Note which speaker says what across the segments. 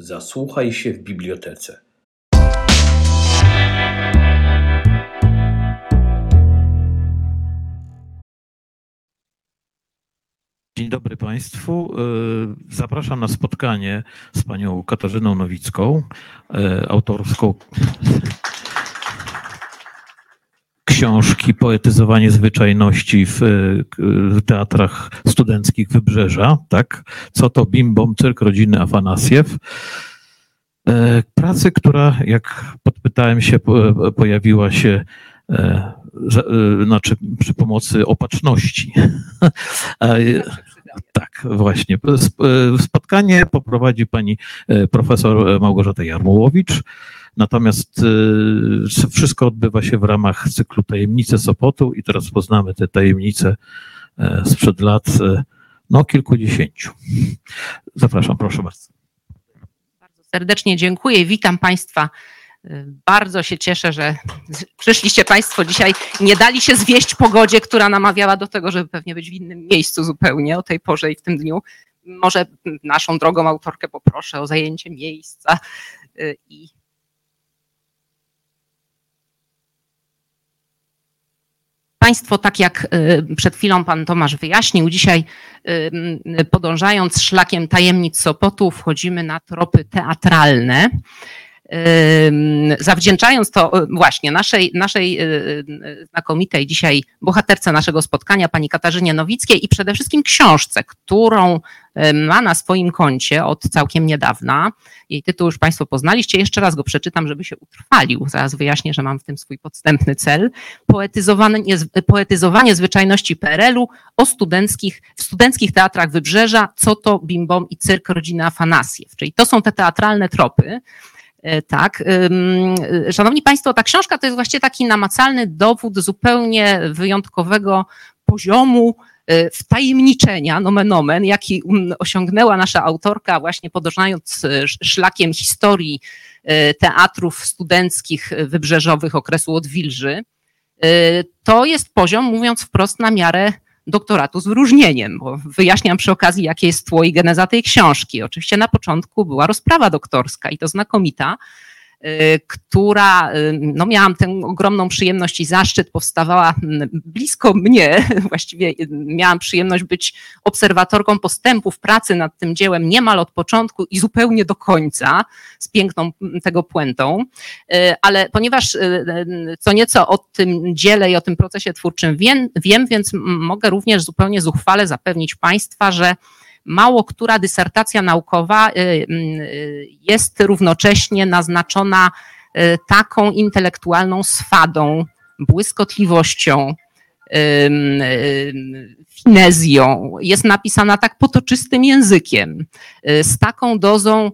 Speaker 1: Zasłuchaj się w bibliotece.
Speaker 2: Dzień dobry Państwu. E, zapraszam na spotkanie z panią Katarzyną Nowicką, e, autorską książki Poetyzowanie zwyczajności w, w teatrach studenckich Wybrzeża, tak? Co to Bimbom, cyrk rodziny Afanasiew. E, pracy, która, jak podpytałem się, pojawiła się znaczy przy pomocy opatrzności. Tak, właśnie. Spotkanie poprowadzi pani profesor Małgorzata Jarmułowicz. Natomiast wszystko odbywa się w ramach cyklu Tajemnice Sopotu i teraz poznamy te tajemnice sprzed lat, no kilkudziesięciu. Zapraszam, proszę bardzo.
Speaker 3: Bardzo serdecznie dziękuję. Witam Państwa bardzo się cieszę, że przyszliście Państwo dzisiaj. Nie dali się zwieść pogodzie, która namawiała do tego, żeby pewnie być w innym miejscu zupełnie o tej porze i w tym dniu. Może naszą drogą autorkę poproszę o zajęcie miejsca y, i Państwo, tak jak y, przed chwilą Pan Tomasz wyjaśnił, dzisiaj y, podążając szlakiem tajemnic Sopotu, wchodzimy na tropy teatralne zawdzięczając to e, właśnie naszej, naszej e, e, znakomitej dzisiaj bohaterce naszego spotkania, pani Katarzynie Nowickiej i przede wszystkim książce, którą ma na swoim koncie od całkiem niedawna. Jej tytuł już Państwo poznaliście. Jeszcze raz go przeczytam, żeby się utrwalił. Zaraz wyjaśnię, że mam w tym swój podstępny cel. Poetyzowanie, poetyzowanie zwyczajności PRL-u o studenckich, w studenckich teatrach Wybrzeża, co to Bimbom i cyrk rodziny Afanasiew. Czyli to są te teatralne tropy, tak. E, szanowni Państwo, ta książka to jest właściwie taki namacalny dowód zupełnie wyjątkowego poziomu e, wtajemniczenia, nomen omen, jaki osiągnęła nasza autorka właśnie podążając szlakiem historii teatrów studenckich wybrzeżowych okresu odwilży. To jest poziom, mówiąc wprost, na miarę doktoratu z wyróżnieniem, bo wyjaśniam przy okazji, jakie jest tło i geneza tej książki. Oczywiście na początku była rozprawa doktorska i to znakomita, która, y, no miałam tę ogromną przyjemność i zaszczyt, powstawała mm, blisko mnie, właściwie y, miałam przyjemność być obserwatorką postępów pracy nad tym dziełem niemal od początku i zupełnie do końca, z piękną mm, tego puentą, ale ponieważ co nieco o tym dziele i o tym procesie twórczym wiem, wiem więc mogę również zupełnie zuchwale zapewnić Państwa, że mało która dysertacja naukowa y, y, jest równocześnie naznaczona y, taką intelektualną swadą, błyskotliwością, finezją, jest napisana tak potoczystym językiem, z taką dozą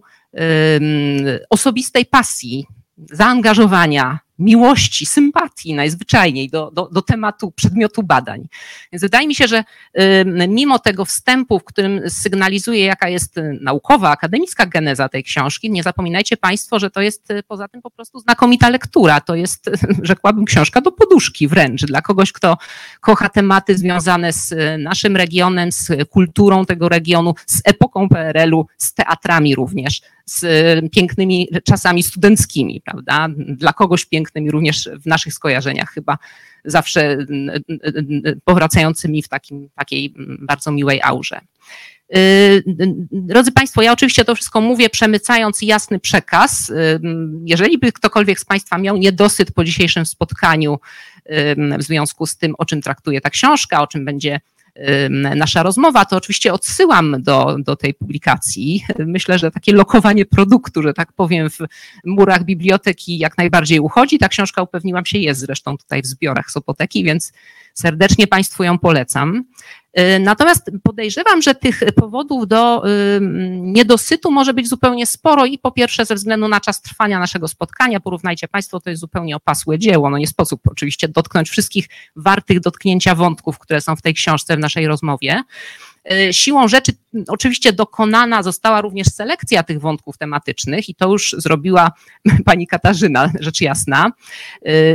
Speaker 3: osobistej pasji, zaangażowania, miłości, sympatii najzwyczajniej do, do, do tematu, przedmiotu badań. Więc wydaje mi się, że mimo tego wstępu, w którym sygnalizuje, jaka jest naukowa, akademicka geneza tej książki, nie zapominajcie Państwo, że to jest y, poza tym po prostu znakomita lektura. To jest, rzekłabym, książka do poduszki wręcz dla kogoś, kto kocha tematy związane z y, naszym regionem, z kulturą tego regionu, z epoką PRL-u, z teatrami również, z pięknymi czasami studenckimi, prawda? Dla kogoś pięknymi również w naszych skojarzeniach chyba zawsze powracającymi w takim, takiej bardzo miłej aurze. Y, drodzy Państwo, ja oczywiście to wszystko mówię, przemycając jasny przekaz. Jeżeli by ktokolwiek z Państwa miał niedosyt po dzisiejszym spotkaniu w związku z tym, o czym traktuje ta książka, o czym będzie nasza rozmowa, to oczywiście odsyłam do, do tej publikacji. Myślę, że takie lokowanie produktu, że tak powiem, w murach biblioteki jak najbardziej uchodzi. Ta książka, upewniłam się, jest zresztą tutaj w zbiorach Sopoteki, więc serdecznie Państwu ją polecam. Y, natomiast podejrzewam, że tych powodów do y, niedosytu może być zupełnie sporo i po pierwsze ze względu na czas trwania naszego spotkania, porównajcie Państwo, to jest zupełnie opasłe dzieło. No nie sposób oczywiście dotknąć wszystkich wartych dotknięcia wątków, które są w tej książce, w naszej rozmowie. Y, siłą rzeczy oczywiście dokonana została również selekcja tych wątków tematycznych i to już zrobiła pani Katarzyna, rzecz jasna,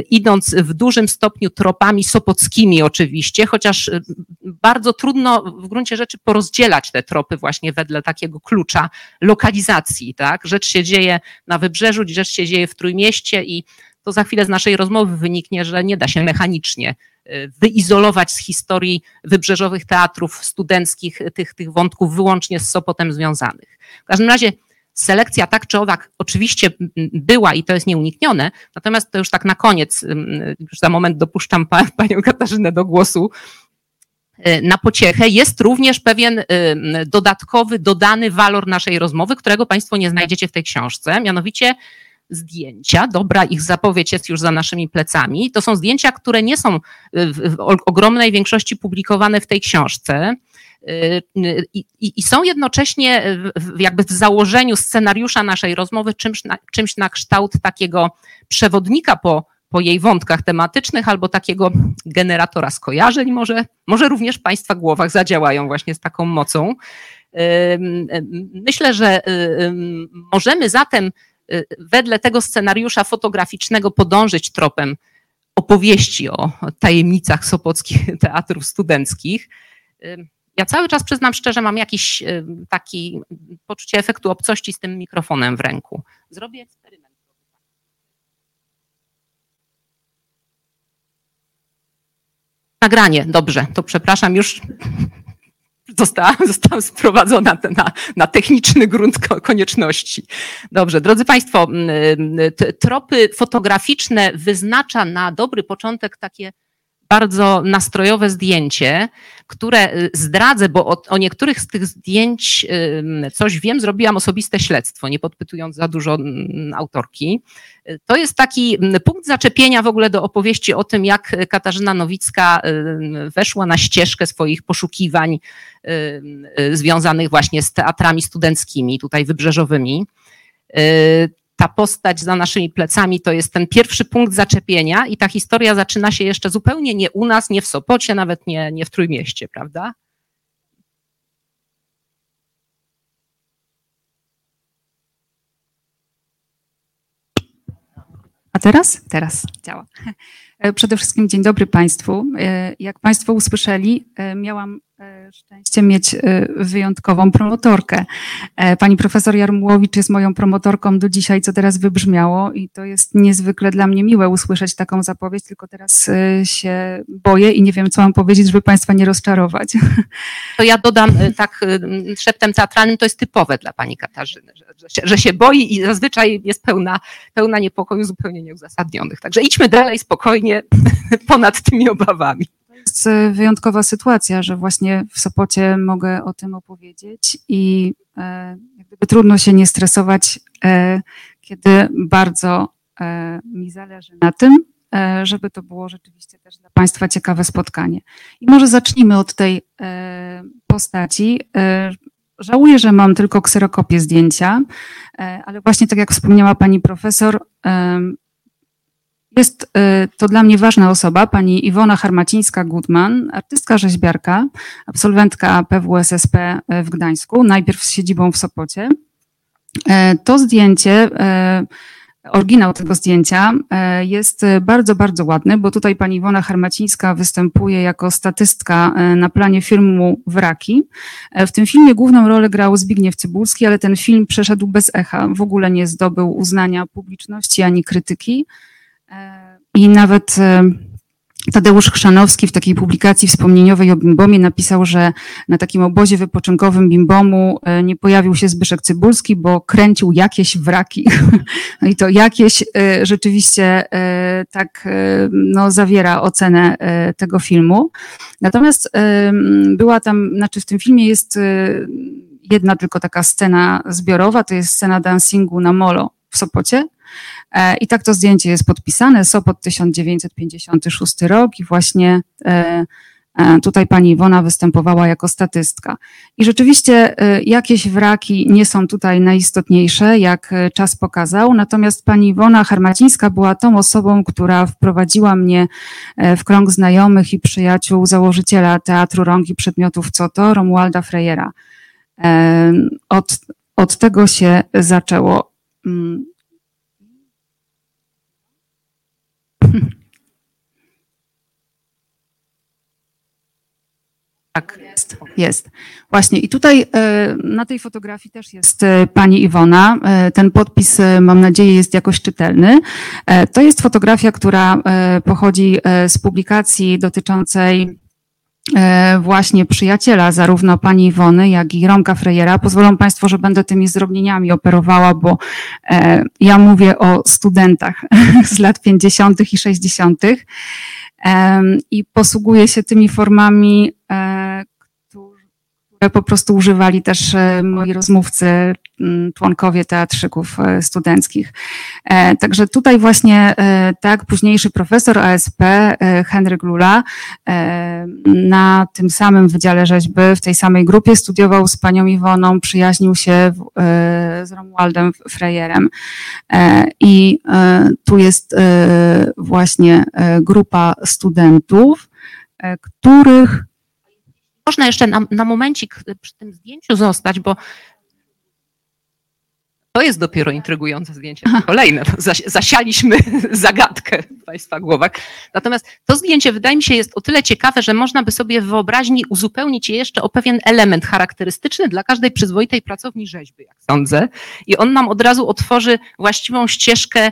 Speaker 3: idąc w dużym stopniu tropami sopockimi oczywiście, chociaż bardzo trudno w gruncie rzeczy porozdzielać te tropy właśnie wedle takiego klucza lokalizacji, tak? Rzecz się dzieje na wybrzeżu, rzecz się dzieje w Trójmieście i to za chwilę z naszej rozmowy wyniknie, że nie da się mechanicznie y, wyizolować z historii wybrzeżowych teatrów studenckich tych, tych wątków wyłącznie z Sopotem związanych. W każdym razie selekcja tak czy owak oczywiście była i to jest nieuniknione, natomiast to już tak na koniec, już za moment dopuszczam panią Katarzynę do głosu, y, na pociechę jest również pewien y, dodatkowy, dodany walor naszej rozmowy, którego Państwo nie znajdziecie w tej książce, mianowicie zdjęcia. Dobra ich zapowiedź jest już za naszymi plecami. To są zdjęcia, które nie są w ogromnej większości publikowane w tej książce. I, i, i są jednocześnie jakby w założeniu scenariusza naszej rozmowy czymś na, czymś na kształt takiego przewodnika po, po jej wątkach tematycznych albo takiego generatora skojarzeń może, może również w Państwa głowach zadziałają właśnie z taką mocą. Myślę, że możemy zatem Y, wedle tego scenariusza fotograficznego podążyć tropem opowieści o tajemnicach sopockich teatrów studenckich. Y, ja cały czas przyznam szczerze, mam jakiś y, taki poczucie efektu obcości z tym mikrofonem w ręku. Zrobię eksperyment. Nagranie, dobrze, to przepraszam, już została, została sprowadzona na, na techniczny grunt konieczności. Dobrze, drodzy Państwo, tropy fotograficzne wyznacza na dobry początek takie bardzo nastrojowe zdjęcie, które y, zdradzę, bo o, o, niektórych z tych zdjęć coś wiem, zrobiłam osobiste śledztwo, nie podpytując za dużo autorki. Y, to jest taki punkt zaczepienia w ogóle do opowieści o tym, jak Katarzyna Nowicka weszła na ścieżkę swoich poszukiwań związanych właśnie z teatrami studenckimi, tutaj wybrzeżowymi. Ta postać za naszymi plecami to jest ten pierwszy punkt zaczepienia i ta historia zaczyna się jeszcze zupełnie nie u nas, nie w Sopocie, nawet nie, nie w Trójmieście, prawda?
Speaker 4: A teraz? Teraz działa. Przede wszystkim dzień dobry Państwu. Jak Państwo usłyszeli, miałam E, szczęście mieć e, wyjątkową promotorkę. E, pani profesor Jarmułowicz jest moją promotorką do dzisiaj, co teraz wybrzmiało i to jest niezwykle dla mnie miłe usłyszeć taką zapowiedź, tylko teraz się boję i nie wiem, co mam powiedzieć, żeby Państwa nie rozczarować.
Speaker 3: To ja dodam tak szeptem teatralnym, to jest typowe dla Pani Katarzyny, że, że, się, że się boi i zazwyczaj jest pełna, pełna niepokoju zupełnie nieuzasadnionych. Także idźmy dalej spokojnie ponad tymi obawami
Speaker 4: jest e, wyjątkowa sytuacja, że właśnie w Sopocie mogę o tym opowiedzieć i e, gdyby trudno się nie stresować, e, kiedy bardzo mi zależy na tym, żeby to było rzeczywiście też dla Państwa ciekawe spotkanie. I może zacznijmy od tej postaci. Żałuję, że mam tylko kserokopię zdjęcia, ale właśnie tak jak wspomniała Pani profesor, jest y, to dla mnie ważna osoba, pani Iwona Harmacińska-Gutman, artystka rzeźbiarka, absolwentka PWSSP w Gdańsku, najpierw z siedzibą w Sopocie. E, to zdjęcie, oryginał tego zdjęcia jest bardzo, bardzo ładny, bo tutaj pani Iwona Harmacińska występuje jako statystka na planie filmu Wraki. W tym filmie główną rolę grał Zbigniew Cybulski, ale ten film przeszedł bez echa, w ogóle nie zdobył uznania publiczności ani krytyki. I nawet e, Tadeusz Chrzanowski w takiej publikacji wspomnieniowej o Bimbomie napisał, że na takim obozie wypoczynkowym Bimbomu e, nie pojawił się Zbyszek Cybulski, bo kręcił jakieś wraki. No i to jakieś e, rzeczywiście tak no, zawiera ocenę tego filmu. Natomiast była tam, znaczy w tym filmie jest jedna tylko taka scena zbiorowa, to jest scena dancingu na molo w Sopocie. E, I tak to zdjęcie jest podpisane, Sopot 1956 rok i właśnie e, e, tutaj pani Iwona występowała jako statystka. I rzeczywiście jakieś wraki nie są tutaj najistotniejsze, jak czas pokazał, natomiast pani Iwona Harmacińska była tą osobą, która wprowadziła mnie w krąg znajomych i przyjaciół założyciela Teatru Rąk i Przedmiotów Co to, Romualda Frejera. Od, od tego się zaczęło. Tak, jest, jest. Właśnie i tutaj e, na tej fotografii też jest e, pani Iwona. E, ten podpis, mam nadzieję, jest jakoś czytelny. To jest fotografia, która pochodzi z publikacji dotyczącej właśnie przyjaciela zarówno pani Iwony, jak i Romka Frejera. Pozwolą Państwo, że będę tymi zdrobnieniami operowała, bo ja mówię o studentach z lat 50. i 60 i posługuje się tymi formami, po prostu używali też e, moi rozmówcy, członkowie teatrzyków e, studenckich. Także tutaj właśnie tak, późniejszy profesor ASP Henryk Lula na tym samym Wydziale Rzeźby, w tej samej grupie studiował z panią Iwoną, przyjaźnił się z Romualdem Frejerem i tu jest właśnie grupa studentów, których
Speaker 3: można jeszcze na, na momencik przy tym zdjęciu zostać, bo to jest dopiero intrygujące zdjęcie. Kolejne. Zasialiśmy zagadkę w Państwa głowach. Natomiast to zdjęcie wydaje mi się jest o tyle ciekawe, że można by sobie w wyobraźni uzupełnić je jeszcze o pewien element charakterystyczny dla każdej przyzwoitej pracowni rzeźby, jak sądzę. I on nam od razu otworzy właściwą ścieżkę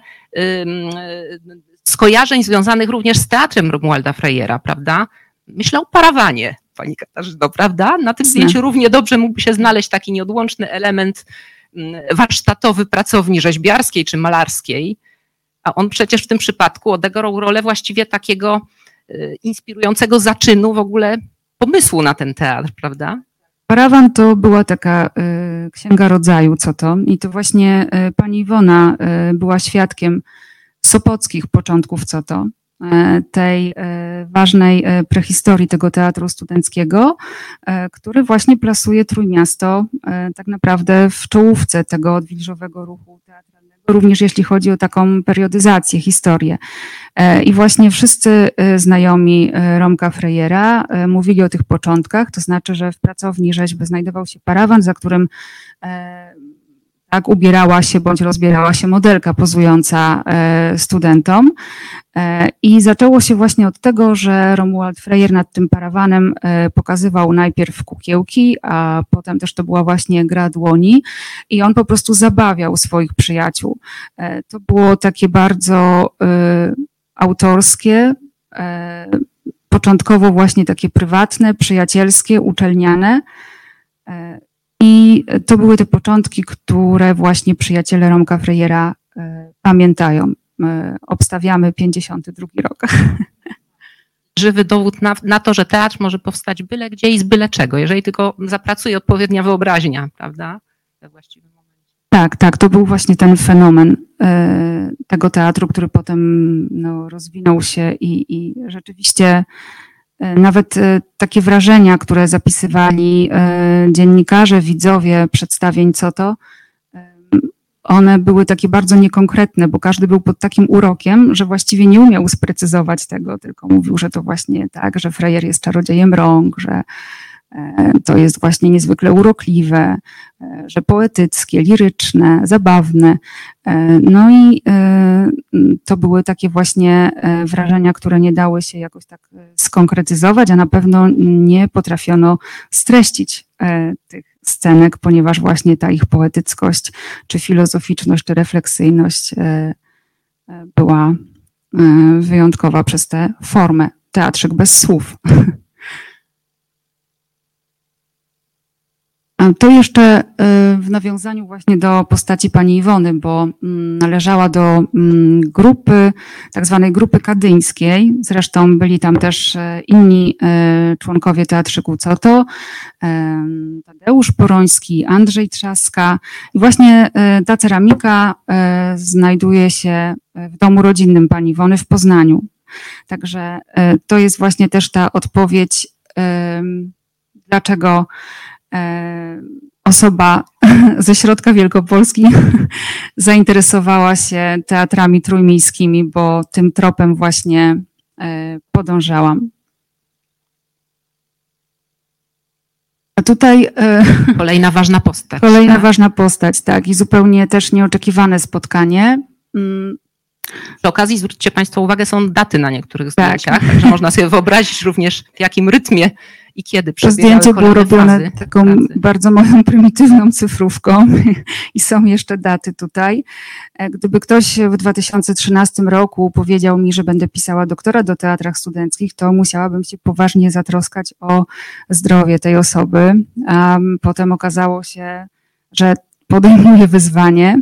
Speaker 3: skojarzeń związanych również z teatrem Romualda Frejera, prawda? Myślę o parawanie pani Katarzyno, prawda? Na tym zdjęciu równie dobrze mógłby się znaleźć taki nieodłączny element mm, warsztatowy pracowni rzeźbiarskiej czy malarskiej, a on przecież w tym przypadku odegrał rolę właściwie takiego y, inspirującego zaczynu w ogóle pomysłu na ten teatr, prawda?
Speaker 4: Parawan to była taka y, księga rodzaju, co to. I to właśnie y, pani Iwona była świadkiem sopockich początków, co to. E, tej e, ważnej e, prehistorii tego teatru studenckiego, który właśnie plasuje Trójmiasto tak naprawdę w czołówce tego odwilżowego ruchu teatralnego, również jeśli chodzi o taką periodyzację, historię. I właśnie wszyscy znajomi Romka Frejera mówili o tych początkach, to znaczy, że w pracowni rzeźby znajdował się parawan, za którym tak ubierała się bądź rozbierała się modelka pozująca e, studentom. E, I zaczęło się właśnie od tego, że Romuald Freyer nad tym parawanem e, pokazywał najpierw kukiełki, a potem też to była właśnie gra dłoni i on po prostu zabawiał swoich przyjaciół. To było takie bardzo autorskie, początkowo właśnie takie prywatne, przyjacielskie, uczelniane. I to były te początki, które właśnie przyjaciele Romka Frejera e, pamiętają. Obstawiamy 52 rok.
Speaker 3: Żywy dowód na, na, to, że teatr może powstać byle gdzie i z byle czego, jeżeli tylko zapracuje odpowiednia wyobraźnia, prawda? We właściwym
Speaker 4: momencie. Tak, tak, to był właśnie ten fenomen e, tego teatru, który potem no, rozwinął się i, i rzeczywiście E, nawet e, takie wrażenia, które zapisywali e, dziennikarze, widzowie przedstawień, co to, one były takie bardzo niekonkretne, bo każdy był pod takim urokiem, że właściwie nie umiał sprecyzować tego, tylko mówił, że to właśnie tak, że Frejer jest czarodziejem rąk, że E, to jest właśnie niezwykle urokliwe, e, że poetyckie, liryczne, zabawne. E, no i to były takie właśnie wrażenia, które nie dały się jakoś tak skonkretyzować, a na pewno nie potrafiono streścić tych scenek, ponieważ właśnie ta ich poetyckość, czy filozoficzność, czy refleksyjność była wyjątkowa przez tę formę. Teatrzyk bez słów. To jeszcze y, w nawiązaniu właśnie do postaci pani Iwony, bo mm, należała do mm, grupy, tak zwanej grupy kadyńskiej. Zresztą byli tam też e, inni e, członkowie Teatrzyku Coto, e, Tadeusz Poroński, Andrzej Trzaska. I właśnie ta ceramika znajduje się w domu rodzinnym pani Iwony w Poznaniu. Także to jest właśnie też ta odpowiedź, dlaczego osoba ze środka Wielkopolski zainteresowała się teatrami trójmiejskimi, bo tym tropem właśnie e, podążałam. A tutaj.
Speaker 3: Kolejna ważna postać.
Speaker 4: Kolejna tak? ważna postać, tak. I zupełnie też nieoczekiwane spotkanie. Mm,
Speaker 3: przy okazji zwróćcie Państwo uwagę, są daty na niektórych tak. zdjęciach, tak. także można sobie wyobrazić również w jakim rytmie i kiedy
Speaker 4: To zdjęcie było robione taką pracy. bardzo moją prymitywną cyfrówką i są jeszcze daty tutaj. E, gdyby ktoś w 2013 roku powiedział mi, że będę pisała doktora do teatrach studenckich, to musiałabym się poważnie zatroskać o zdrowie tej osoby. A potem okazało się, że podejmuje wyzwanie.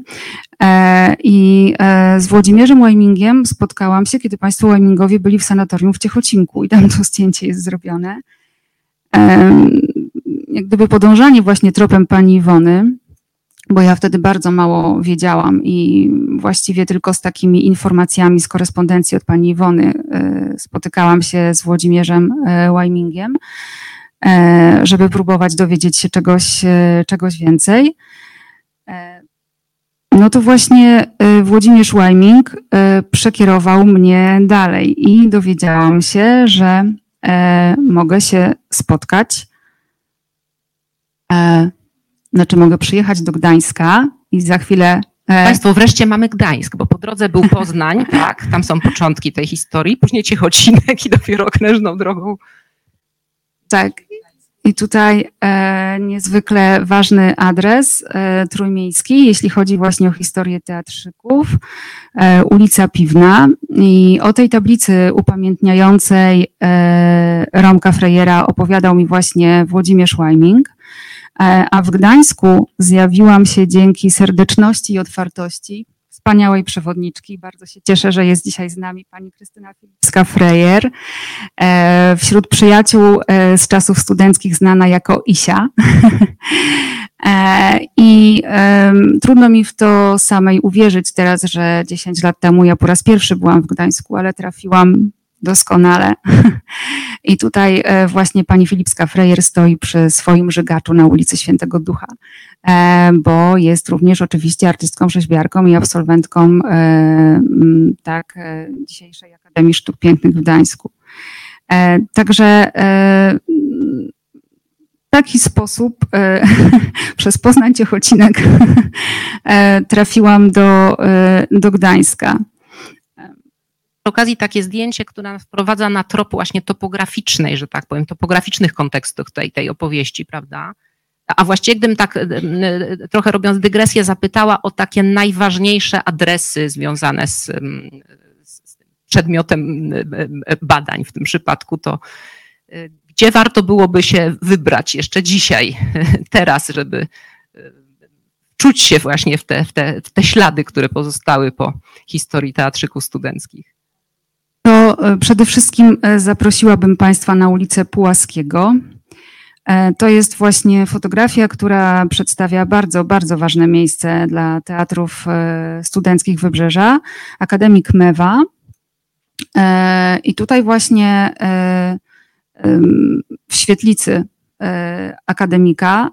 Speaker 4: E, I e, z Włodzimierzem Łajmingiem spotkałam się, kiedy Państwo Łajmingowie byli w sanatorium w Ciechocinku i tam to zdjęcie jest zrobione. Jak gdyby podążanie właśnie tropem pani Iwony, bo ja wtedy bardzo mało wiedziałam i właściwie tylko z takimi informacjami z korespondencji od pani Iwony e, spotykałam się z Włodzimierzem Łajmingiem, żeby próbować dowiedzieć się czegoś, czegoś więcej. E, no to właśnie e, Włodzimierz Łajming e, przekierował mnie dalej i dowiedziałam się, że mogę się spotkać, znaczy mogę przyjechać do Gdańska i za chwilę
Speaker 3: Państwo, wreszcie mamy Gdańsk, bo po drodze był Poznań, tak, tam są początki tej historii, później Ciechocinek i dopiero Knężną drogą.
Speaker 4: Tak, i tutaj e, niezwykle ważny adres e, trójmiejski, jeśli chodzi właśnie o historię teatrzyków, e, ulica Piwna. I o tej tablicy upamiętniającej e, Romka Frejera opowiadał mi właśnie Włodzimierz Łajming. E, a w Gdańsku zjawiłam się dzięki serdeczności i otwartości wspaniałej przewodniczki. Bardzo się cieszę, że jest dzisiaj z nami pani Krystyna Filipska-Frejer. E, wśród przyjaciół e, z czasów studenckich znana jako Isia. E, I trudno mi w to samej uwierzyć teraz, że 10 lat temu ja po raz pierwszy byłam w Gdańsku, ale trafiłam doskonale. I tutaj e, właśnie pani Filipska-Frejer stoi przy swoim żygaczu na ulicy Świętego Ducha, e, bo jest również oczywiście artystką, rzeźbiarką i absolwentką e, tak, dzisiejszej Akademii Sztuk Pięknych w Gdańsku. Także taki sposób przez Poznań Ciechocinek trafiłam do, do Gdańska
Speaker 3: okazji takie zdjęcie, które nas wprowadza na trop właśnie topograficznej, że tak powiem, topograficznych kontekstów tej, tej opowieści, prawda? A właściwie gdybym tak e, trochę robiąc dygresję zapytała o takie najważniejsze adresy związane z, z przedmiotem badań w tym przypadku, to e, gdzie warto byłoby się wybrać jeszcze dzisiaj, teraz, żeby e, czuć się właśnie w te, w te, w te ślady, które pozostały po historii teatrzyków studenckich?
Speaker 4: To e, przede wszystkim e, zaprosiłabym Państwa na ulicę Pułaskiego. E, to jest właśnie fotografia, która przedstawia bardzo, bardzo ważne miejsce dla teatrów studenckich Wybrzeża, Akademik Mewa. I tutaj właśnie w świetlicy akademika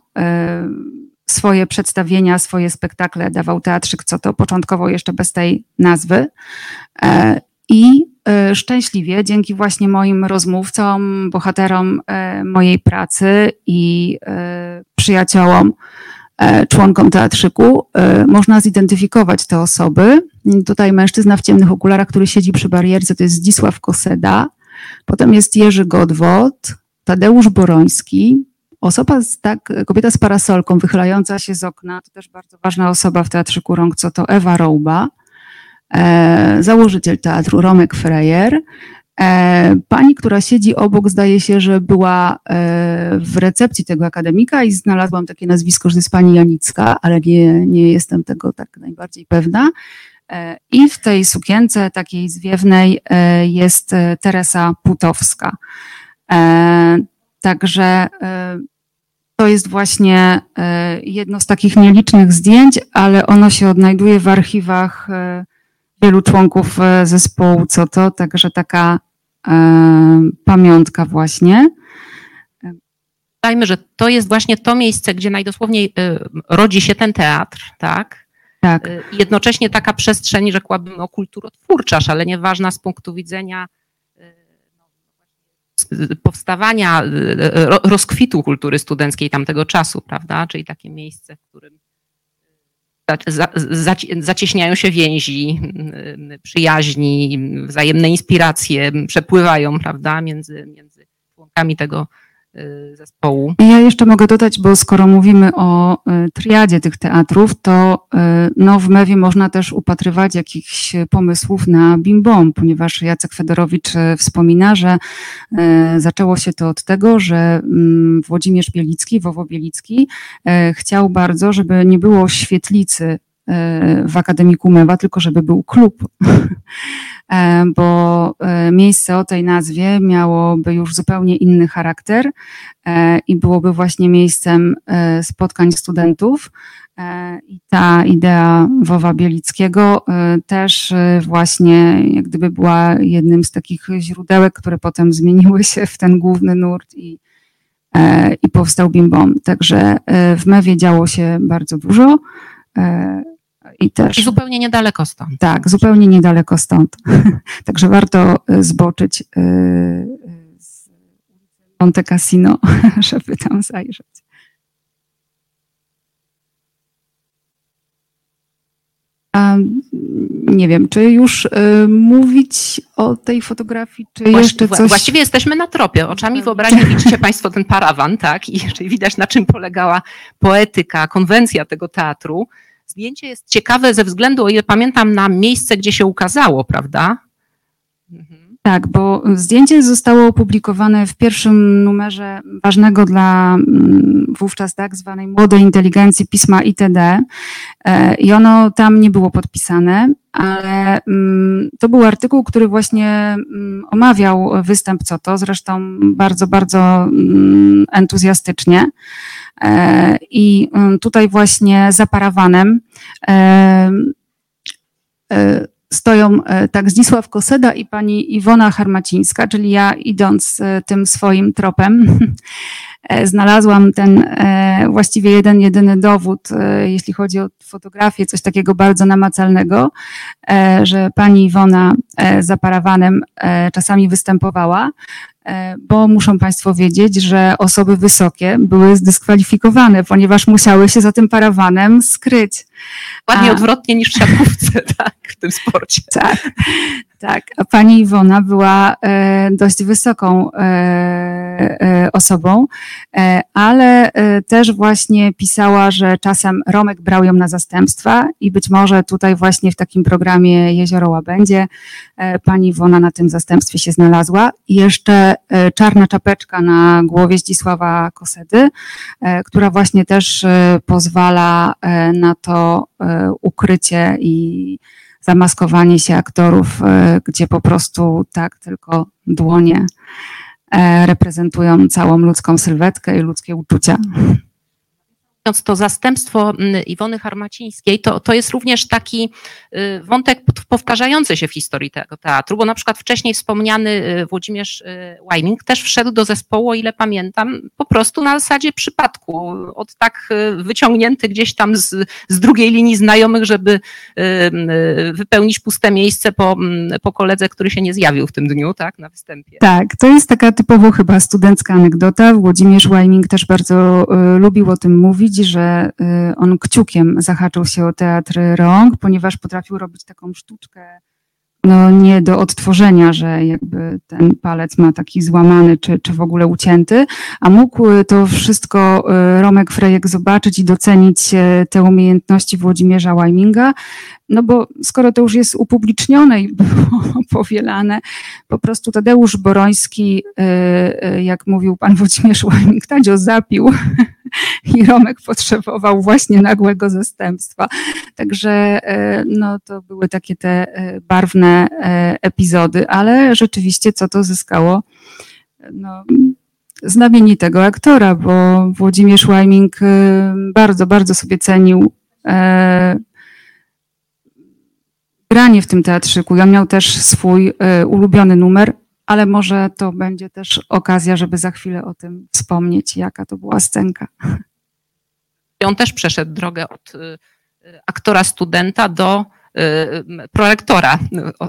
Speaker 4: swoje przedstawienia, swoje spektakle dawał teatrzyk, co to początkowo jeszcze bez tej nazwy. I E, szczęśliwie dzięki właśnie moim rozmówcom, bohaterom e, mojej pracy i e, przyjaciołom, członkom teatrzyku, można zidentyfikować te osoby. Tutaj mężczyzna w ciemnych okularach, który siedzi przy barierce, to jest Zdzisław Koseda, potem jest Jerzy Godwot, Tadeusz Boroński, osoba z, tak, kobieta z parasolką wychylająca się z okna, to też bardzo ważna osoba w Teatrzyku Rąk, co to Ewa Rouba, założyciel teatru Romek Frejer. E, pani, która siedzi obok, zdaje się, że była e, w recepcji tego akademika i znalazłam takie nazwisko, że jest pani Janicka, ale nie, nie jestem tego tak najbardziej pewna. I w tej sukience takiej zwiewnej jest Teresa Putowska. Także to jest właśnie jedno z takich nielicznych zdjęć, ale ono się odnajduje w archiwach wielu członków e, zespołu co to, także taka e, pamiątka właśnie.
Speaker 3: Dajmy, że to jest właśnie to miejsce, gdzie najdosłowniej e, rodzi się ten teatr, tak? Tak. Jednocześnie taka przestrzeń, rzekłabym, o kulturotwórcza, ale nieważna z punktu widzenia powstawania, rozkwitu kultury studenckiej tamtego czasu, prawda? Czyli takie miejsce, w którym zacieśniają się więzi, przyjaźni, wzajemne inspiracje przepływają, prawda, między, między członkami tego zespołu.
Speaker 4: Ja jeszcze mogę dodać, bo skoro mówimy o y, triadzie tych teatrów, to y, no, w Mewie można też upatrywać jakichś pomysłów na bim-bom, ponieważ Jacek Fedorowicz wspomina, że zaczęło się to od tego, że mm, Włodzimierz Bielicki, Wowo Bielicki chciał bardzo, żeby nie było świetlicy w Akademiku Mewa, tylko żeby był klub. E, bo e, miejsce o tej nazwie miałoby już zupełnie inny charakter e, i byłoby właśnie miejscem spotkań studentów. I ta idea Wowa Bielickiego też właśnie jak gdyby była jednym z takich źródełek, które potem zmieniły się w ten główny nurt i, i powstał Bim Bom. Także w Mewie działo się bardzo dużo.
Speaker 3: I też. I zupełnie niedaleko stąd.
Speaker 4: Tak, zupełnie niedaleko stąd. Także warto y, zboczyć y, y, z Monte Cassino, żeby tam zajrzeć. A nie wiem, czy już y, mówić o tej fotografii, czy Właści, jeszcze coś?
Speaker 3: Właściwie jesteśmy na tropie. Oczami tak. wyobraźni widzicie Państwo ten parawan, tak? I widać, na czym polegała poetyka, konwencja tego teatru. Zdjęcie jest ciekawe ze względu, o ile pamiętam, na miejsce, gdzie się ukazało, prawda?
Speaker 4: Mhm. Tak, bo zdjęcie zostało opublikowane w pierwszym numerze ważnego dla mm, wówczas tak zwanej młodej inteligencji pisma ITD e, i ono tam nie było podpisane, ale mm, to był artykuł, który właśnie mm, omawiał występ co to, zresztą bardzo, bardzo entuzjastycznie. E, I tutaj właśnie za parawanem e, stoją tak Zdzisław Koseda i pani Iwona Harmacińska, czyli ja idąc tym swoim tropem, znalazłam ten właściwie jeden, jedyny dowód, jeśli chodzi o fotografię, coś takiego bardzo namacalnego, że pani Iwona za parawanem czasami występowała. E, bo muszą Państwo wiedzieć, że osoby wysokie były zdyskwalifikowane, ponieważ musiały się za tym parawanem skryć.
Speaker 3: Ładnie A... odwrotnie niż w siatkówce, tak, w tym sporcie.
Speaker 4: Tak, tak. A pani Iwona była e, dość wysoką e, e, osobą, ale też właśnie pisała, że czasem Romek brał ją na zastępstwa i być może tutaj właśnie w takim programie Jezioro Łabędzie pani Iwona na tym zastępstwie się znalazła. I jeszcze czarna czapeczka na głowie Zdzisława Kosedy, która właśnie też pozwala na to ukrycie i zamaskowanie się aktorów, e, gdzie po prostu tak tylko dłonie e, reprezentują całą ludzką sylwetkę i ludzkie uczucia
Speaker 3: to zastępstwo mm, Iwony Harmacińskiej, to, to jest również taki y, wątek powtarzający się w historii tego teatru, bo na przykład wcześniej wspomniany y, Włodzimierz Łajming y, też wszedł do zespołu, o ile pamiętam, po prostu na zasadzie przypadku, od tak wyciągnięty gdzieś tam z, z drugiej linii znajomych, żeby wypełnić puste miejsce po, po koledze, który się nie zjawił w tym dniu, tak, na występie.
Speaker 4: Tak, to jest taka typowo chyba studencka anegdota. Włodzimierz Łajming też bardzo lubił o tym mówić, widzi, że y, on kciukiem zahaczył się o teatr rąk, ponieważ potrafił robić taką sztuczkę no, nie do odtworzenia, że jakby ten palec ma taki złamany czy, czy w ogóle ucięty, a mógł to wszystko y, Romek Frejek zobaczyć i docenić te umiejętności Włodzimierza Łajminga, no bo skoro to już jest upublicznione i było powielane, po prostu Tadeusz Boroński, y, jak mówił pan Włodzimierz Łajming, Tadzio zapił i Romek potrzebował właśnie nagłego zastępstwa. Także e, no, to były takie te e, barwne e, epizody, ale rzeczywiście co to zyskało? No, znamienitego aktora, bo Włodzimierz Łajming bardzo, bardzo sobie cenił granie w tym teatrzyku. Ja miał też swój ulubiony numer, ale może to będzie też okazja, żeby za chwilę o tym wspomnieć, jaka to była scenka.
Speaker 3: On też przeszedł drogę od y, y, aktora studenta do prorektora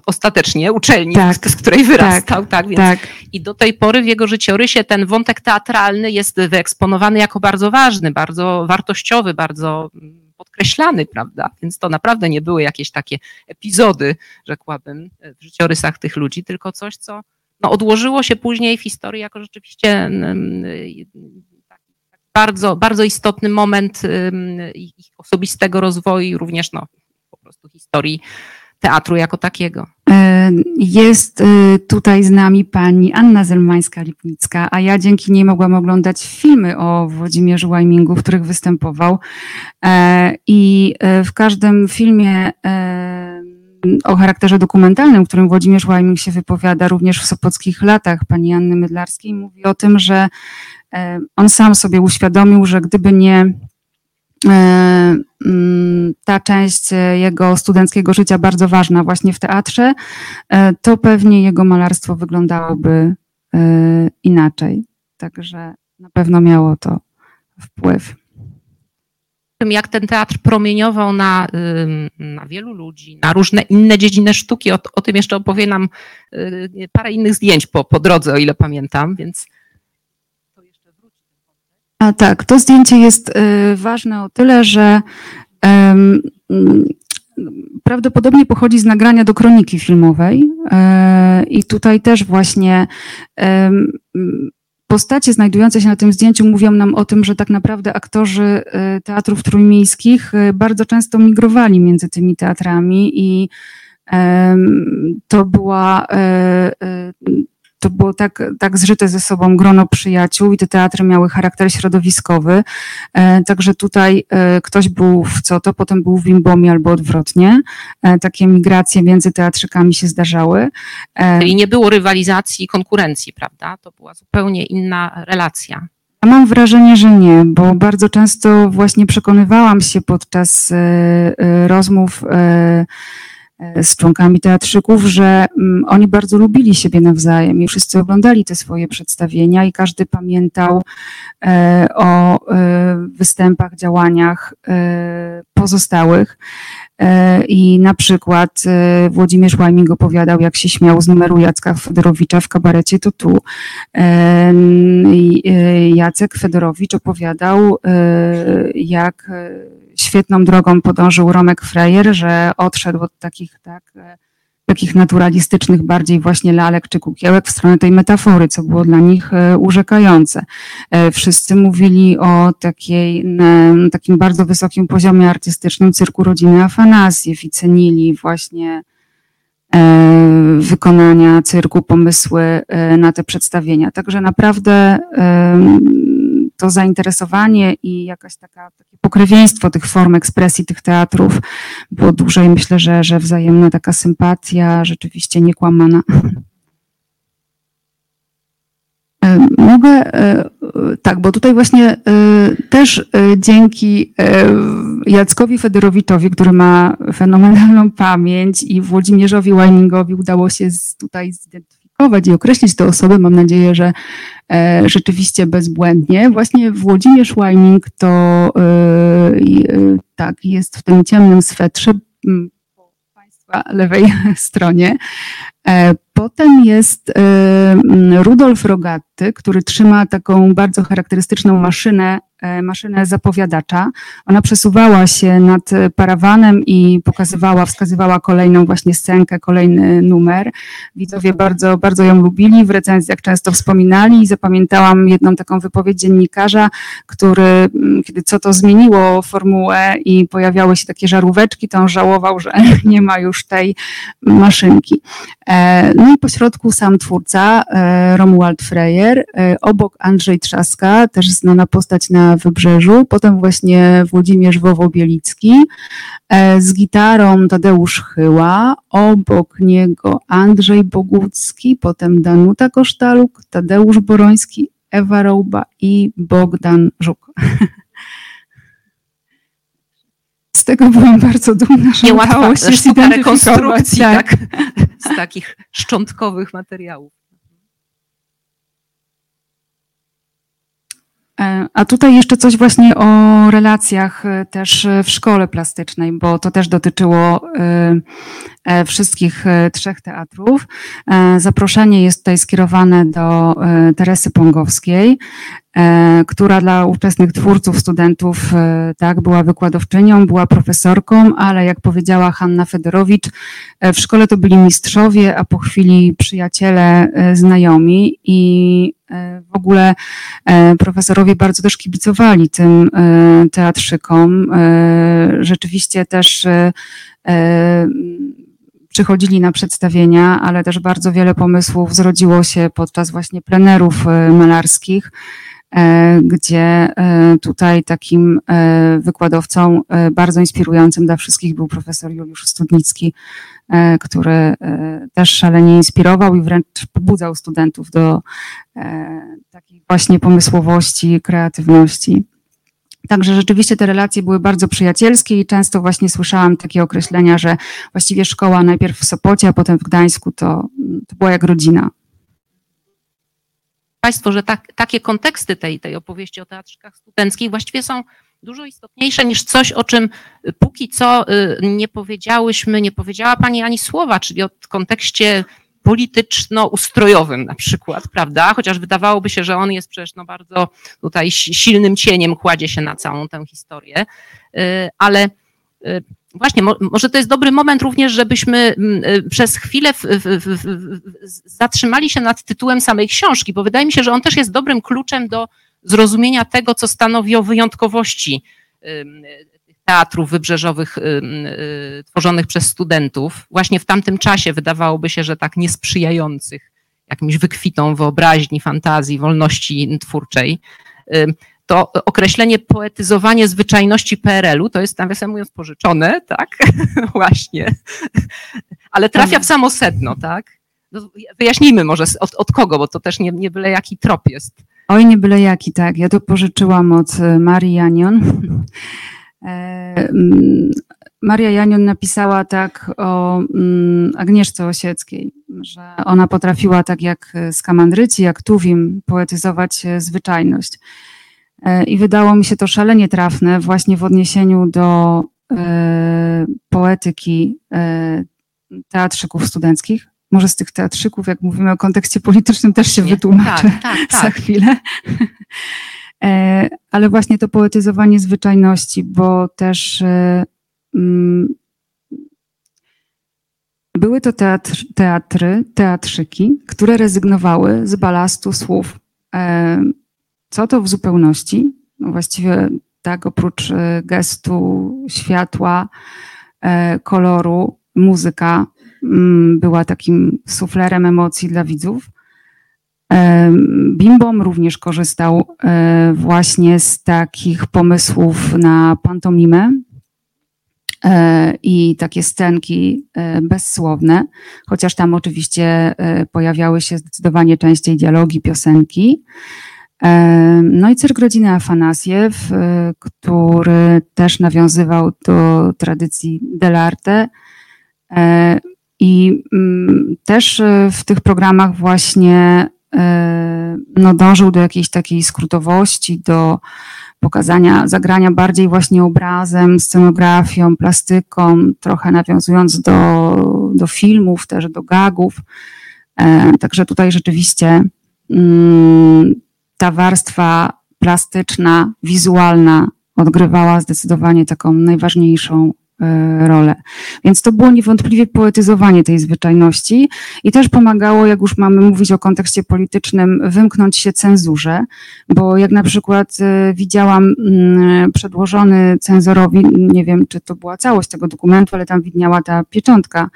Speaker 3: ostatecznie uczelni, tak, z której wyrastał, tak, tak, więc tak. i do tej pory w jego życiorysie ten wątek teatralny jest wyeksponowany jako bardzo ważny, bardzo wartościowy, bardzo podkreślany, prawda? Więc to naprawdę nie były jakieś takie epizody, rzekłabym, w życiorysach tych ludzi, tylko coś, co no, odłożyło się później w historii jako rzeczywiście bardzo, bardzo istotny moment ich osobistego rozwoju i również no, po prostu historii teatru jako takiego.
Speaker 4: E, jest e, tutaj z nami pani Anna Zelmańska-Lipnicka, a ja dzięki niej mogłam oglądać filmy o Włodzimierzu Łajmingu, w których występował. E, I w każdym filmie o charakterze dokumentalnym, którym Włodzimierz Łajming się wypowiada również w sopockich latach pani Anny Mydlarskiej, mówi o tym, że on sam sobie uświadomił, że gdyby nie E, mm, ta część jego studenckiego życia bardzo ważna właśnie w teatrze, e, to pewnie jego malarstwo wyglądałoby e, inaczej. Także na pewno miało to wpływ.
Speaker 3: Jak ten teatr promieniował na, na wielu ludzi, na różne inne dziedziny sztuki. O, o tym jeszcze opowie nam parę innych zdjęć po, po drodze, o ile pamiętam, więc
Speaker 4: a tak, to zdjęcie jest y, ważne o tyle, że um, prawdopodobnie pochodzi z nagrania do kroniki filmowej. E, I tutaj też właśnie postacie znajdujące się na tym zdjęciu mówią nam o tym, że tak naprawdę aktorzy y, teatrów trójmiejskich y, bardzo często migrowali między tymi teatrami i to była to było tak, tak zżyte ze sobą grono przyjaciół i te teatry miały charakter środowiskowy. E, także tutaj e, ktoś był w Coto, potem był w Bimbomie albo odwrotnie. E, takie migracje między teatrzykami się zdarzały.
Speaker 3: I nie było rywalizacji, konkurencji, prawda? To była zupełnie inna relacja.
Speaker 4: Ja mam wrażenie, że nie, bo bardzo często właśnie przekonywałam się podczas rozmów z członkami teatrzyków, że mm, oni bardzo lubili siebie nawzajem i wszyscy oglądali te swoje przedstawienia i każdy pamiętał e, o e, występach, działaniach e, pozostałych. I na przykład Włodzimierz Łajming opowiadał, jak się śmiał z numeru Jacka Fedorowicza w kabarecie To Tu. Jacek Fedorowicz opowiadał, jak świetną drogą podążył Romek Frejer, że odszedł od takich, tak, e, takich naturalistycznych bardziej właśnie lalek czy kukiełek w stronę tej metafory, co było dla nich e, urzekające. E, wszyscy mówili o takiej, takim bardzo wysokim poziomie artystycznym cyrku rodziny Afanasjew i cenili właśnie wykonania cyrku, pomysły na te przedstawienia. Także naprawdę to zainteresowanie i jakaś taka, takie pokrewieństwo tych form ekspresji tych teatrów było duże i myślę, że, że wzajemna taka sympatia rzeczywiście niekłamana. E, mogę, e, tak, bo tutaj właśnie e, też dzięki Jackowi Federowiczowi, który ma fenomenalną pamięć i Włodzimierzowi Łajmingowi udało się tutaj zidentyfikować zidentyfikować i określić te osoby, mam nadzieję, że e, rzeczywiście bezbłędnie. Właśnie Włodzimierz Łajming to e, e, tak, jest w tym ciemnym swetrze po Państwa lewej stronie. Potem jest Rudolf Rogatty, który trzyma taką bardzo charakterystyczną maszynę maszynę zapowiadacza. Ona przesuwała się nad parawanem i pokazywała, wskazywała kolejną właśnie scenkę, kolejny numer. Widzowie bardzo, bardzo ją lubili, w recenzjach często wspominali zapamiętałam jedną taką wypowiedź dziennikarza, który, mm, kiedy co to zmieniło formułę i pojawiały się takie żaróweczki, to on żałował, że nie ma już tej maszynki. E, no i pośrodku sam twórca, e, Romuald Freyer, obok Andrzej Trzaska, też znana postać na Wybrzeżu, potem właśnie Włodzimierz Wowo-Bielicki, e, z gitarą Tadeusz Chyła, obok niego Andrzej Bogucki, potem Danuta Kosztaluk, Tadeusz Boroński, Ewa Rouba i Bogdan Żuk. Z tego byłam bardzo dumna, że
Speaker 3: Niełatwa udało się zidentyfikować tak. tak, z takich szczątkowych materiałów.
Speaker 4: A tutaj jeszcze coś właśnie o relacjach e, też w szkole plastycznej, bo to też dotyczyło e, wszystkich trzech teatrów. Zaproszenie jest tutaj skierowane do Teresy Pongowskiej, która dla ówczesnych twórców, studentów, tak, była wykładowczynią, była profesorką, ale jak powiedziała Hanna Federowicz, w szkole to byli mistrzowie, a po chwili przyjaciele, znajomi i E, w ogóle e, profesorowie bardzo też kibicowali tym e, teatrzykom. Rzeczywiście też przychodzili na przedstawienia, ale też bardzo wiele pomysłów zrodziło się podczas właśnie plenerów malarskich, gdzie tutaj takim wykładowcą bardzo inspirującym dla wszystkich był profesor Juliusz Studnicki, E, który e, też szalenie inspirował i wręcz pobudzał studentów do e, takiej właśnie pomysłowości, kreatywności. Także rzeczywiście te relacje były bardzo przyjacielskie i często właśnie słyszałam takie określenia, że właściwie szkoła najpierw w Sopocie, a potem w Gdańsku to, to była jak rodzina.
Speaker 3: Państwo, że tak, takie konteksty tej, tej opowieści o teatrzykach studenckich właściwie są dużo istotniejsze niż coś, o czym póki co y, nie powiedziałyśmy, nie powiedziała Pani ani słowa, czyli o kontekście polityczno-ustrojowym na przykład, prawda? Chociaż wydawałoby się, że on jest przecież no bardzo tutaj silnym cieniem, kładzie się na całą tę historię, y, ale y, właśnie, może to jest dobry moment również, żebyśmy przez chwilę w, w, w, zatrzymali się nad tytułem samej książki, bo wydaje mi się, że on też jest dobrym kluczem do zrozumienia tego, co stanowi o wyjątkowości teatrów wybrzeżowych y, tworzonych przez studentów. Właśnie w tamtym czasie wydawałoby się, że tak niesprzyjających jakimś wykwitom wyobraźni, fantazji, wolności twórczej. To określenie poetyzowanie zwyczajności PRL-u to jest nawiasem mówiąc pożyczone, tak? Właśnie. Ale trafia w samo sedno, tak? No, wyjaśnijmy może od, od kogo, bo to też nie, nie byle jaki trop jest.
Speaker 4: Oj, nie byle jaki, tak. Ja to pożyczyłam od e, Marii Janion. E, mm, Maria Janion napisała tak o mm, Agnieszce Osieckiej, że ona potrafiła tak jak Skamandryci, jak Tuwim poetyzować e, zwyczajność. I wydało mi się to szalenie trafne właśnie w odniesieniu do poetyki teatrzyków studenckich, może z tych teatrzyków, jak mówimy o kontekście politycznym, też się Nie, wytłumaczę tak, tak, tak. za chwilę. E, ale właśnie to poetyzowanie zwyczajności, bo też e, mm, były to teatr, teatry, teatrzyki, które rezygnowały z balastu słów. E, co to w zupełności? No właściwie tak, oprócz gestu, światła, koloru, muzyka, Mm, była takim suflerem emocji dla widzów. Bimbom również korzystał e, właśnie z takich pomysłów na pantomimę e, i takie scenki e, bezsłowne, chociaż tam oczywiście pojawiały się zdecydowanie częściej dialogi, piosenki. No i cyrk rodziny Afanasiew, który też nawiązywał do tradycji dell'arte, i mm, też e, w tych programach właśnie e, no, dążył do jakiejś takiej skrótowości, do pokazania, zagrania bardziej właśnie obrazem, scenografią, plastyką, trochę nawiązując do, do filmów, też do gagów. E, także tutaj rzeczywiście mm, ta warstwa plastyczna, wizualna odgrywała zdecydowanie taką najważniejszą E, rolę. Więc to było niewątpliwie poetyzowanie tej zwyczajności i też pomagało, jak już mamy mówić o kontekście politycznym, wymknąć się cenzurze, bo jak na przykład e, widziałam mm, przedłożony cenzorowi, nie wiem czy to była całość tego dokumentu, ale tam widniała ta pieczątka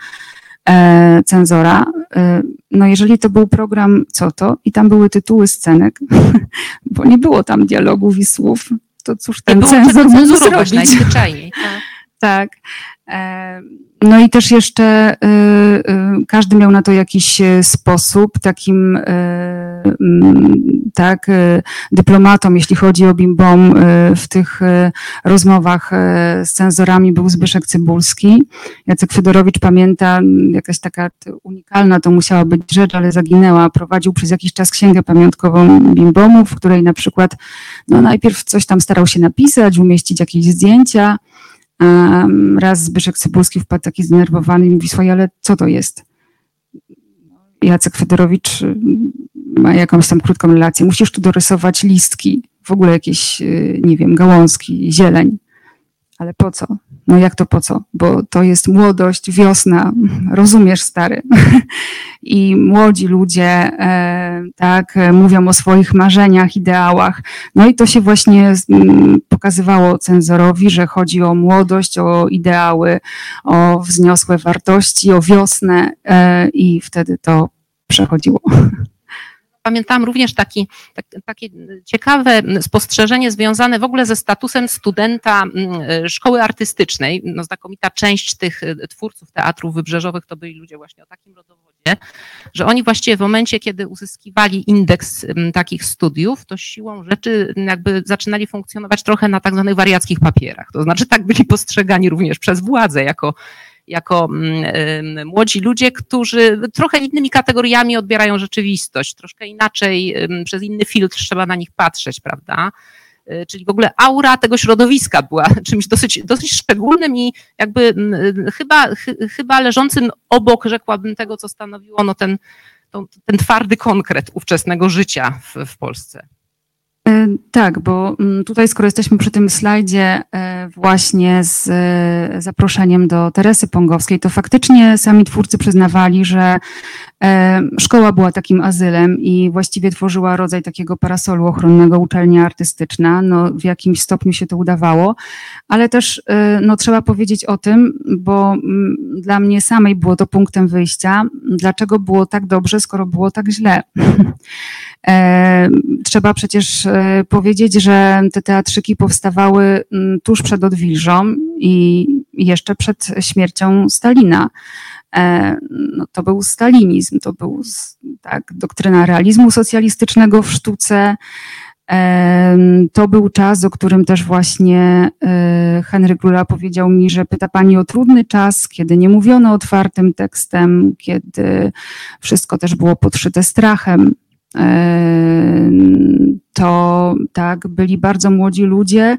Speaker 4: cenzora. No jeżeli to był program Co to? i tam były tytuły scenek, bo nie było tam dialogów i słów, to cóż ten cenzor mógł zrobić?
Speaker 3: Najzwyczajniej. Tak.
Speaker 4: Tak. No i też jeszcze każdy miał na to jakiś sposób, takim mm, tak, dyplomatą, jeśli chodzi o Bimbom, w tych rozmowach z cenzorami był Zbyszek Cybulski. Jacek Fedorowicz pamięta, jakaś taka unikalna to musiała być rzecz, ale zaginęła. Prowadził przez jakiś czas księgę pamiątkową Bimbomu, w której na przykład no najpierw coś tam starał się napisać, umieścić jakieś zdjęcia, Raz Zbyszek Cybulski wpadł taki zdenerwowany i mówi, słuchaj, ale co to jest? Jacek Fedorowicz y, ma jakąś tam krótką relację. Musisz tu dorysować listki, w ogóle jakieś, y, nie wiem, gałązki, zieleń. Ale po co? No jak to po co? Bo to jest młodość, wiosna, rozumiesz stary. I młodzi ludzie e, tak mówią o swoich marzeniach, ideałach. No i to się właśnie pokazywało cenzorowi, że chodzi o młodość, o ideały, o wzniosłe wartości, o wiosnę e, i wtedy to przechodziło.
Speaker 3: pamiętałam również taki, tak, takie ciekawe spostrzeżenie związane w ogóle ze statusem studenta mm, szkoły artystycznej. No, znakomita część tych e, twórców teatrów wybrzeżowych to byli ludzie właśnie o takim rodowodzie, że oni właściwie w momencie, kiedy uzyskiwali indeks takich studiów, to siłą rzeczy jakby zaczynali funkcjonować trochę na tak zwanych wariackich papierach. To znaczy tak byli postrzegani również przez władzę jako jako mm, młodzi ludzie, którzy trochę innymi kategoriami odbierają rzeczywistość, troszkę inaczej, przez inny filtr trzeba na nich patrzeć, prawda? Y, czyli w ogóle aura tego środowiska była czymś dosyć, dosyć szczególnym i jakby chyba, chyba leżącym obok, rzekłabym, tego, co stanowiło no ten, ten twardy konkret ówczesnego życia w, w Polsce.
Speaker 4: E, tak, bo mm, tutaj skoro jesteśmy przy tym slajdzie e, właśnie z e, zaproszeniem do Teresy Pongowskiej, to faktycznie sami twórcy przyznawali, że szkoła była takim azylem i właściwie tworzyła rodzaj takiego parasolu ochronnego uczelnia artystyczna. No, w jakimś stopniu się to udawało, ale też no, trzeba powiedzieć o tym, bo mm, dla mnie samej było to punktem wyjścia, dlaczego było tak dobrze, skoro było tak źle. Trzeba przecież powiedzieć, że te teatrzyki powstawały mm, tuż przed odwilżą i jeszcze przed śmiercią Stalina. E, no, to był stalinizm, to był tak, doktryna realizmu socjalistycznego w sztuce. E, to był czas, o którym też właśnie e, Henryk Lula powiedział mi, że pyta pani o trudny czas, kiedy nie mówiono otwartym tekstem, kiedy wszystko też było podszyte strachem to tak, byli bardzo młodzi ludzie,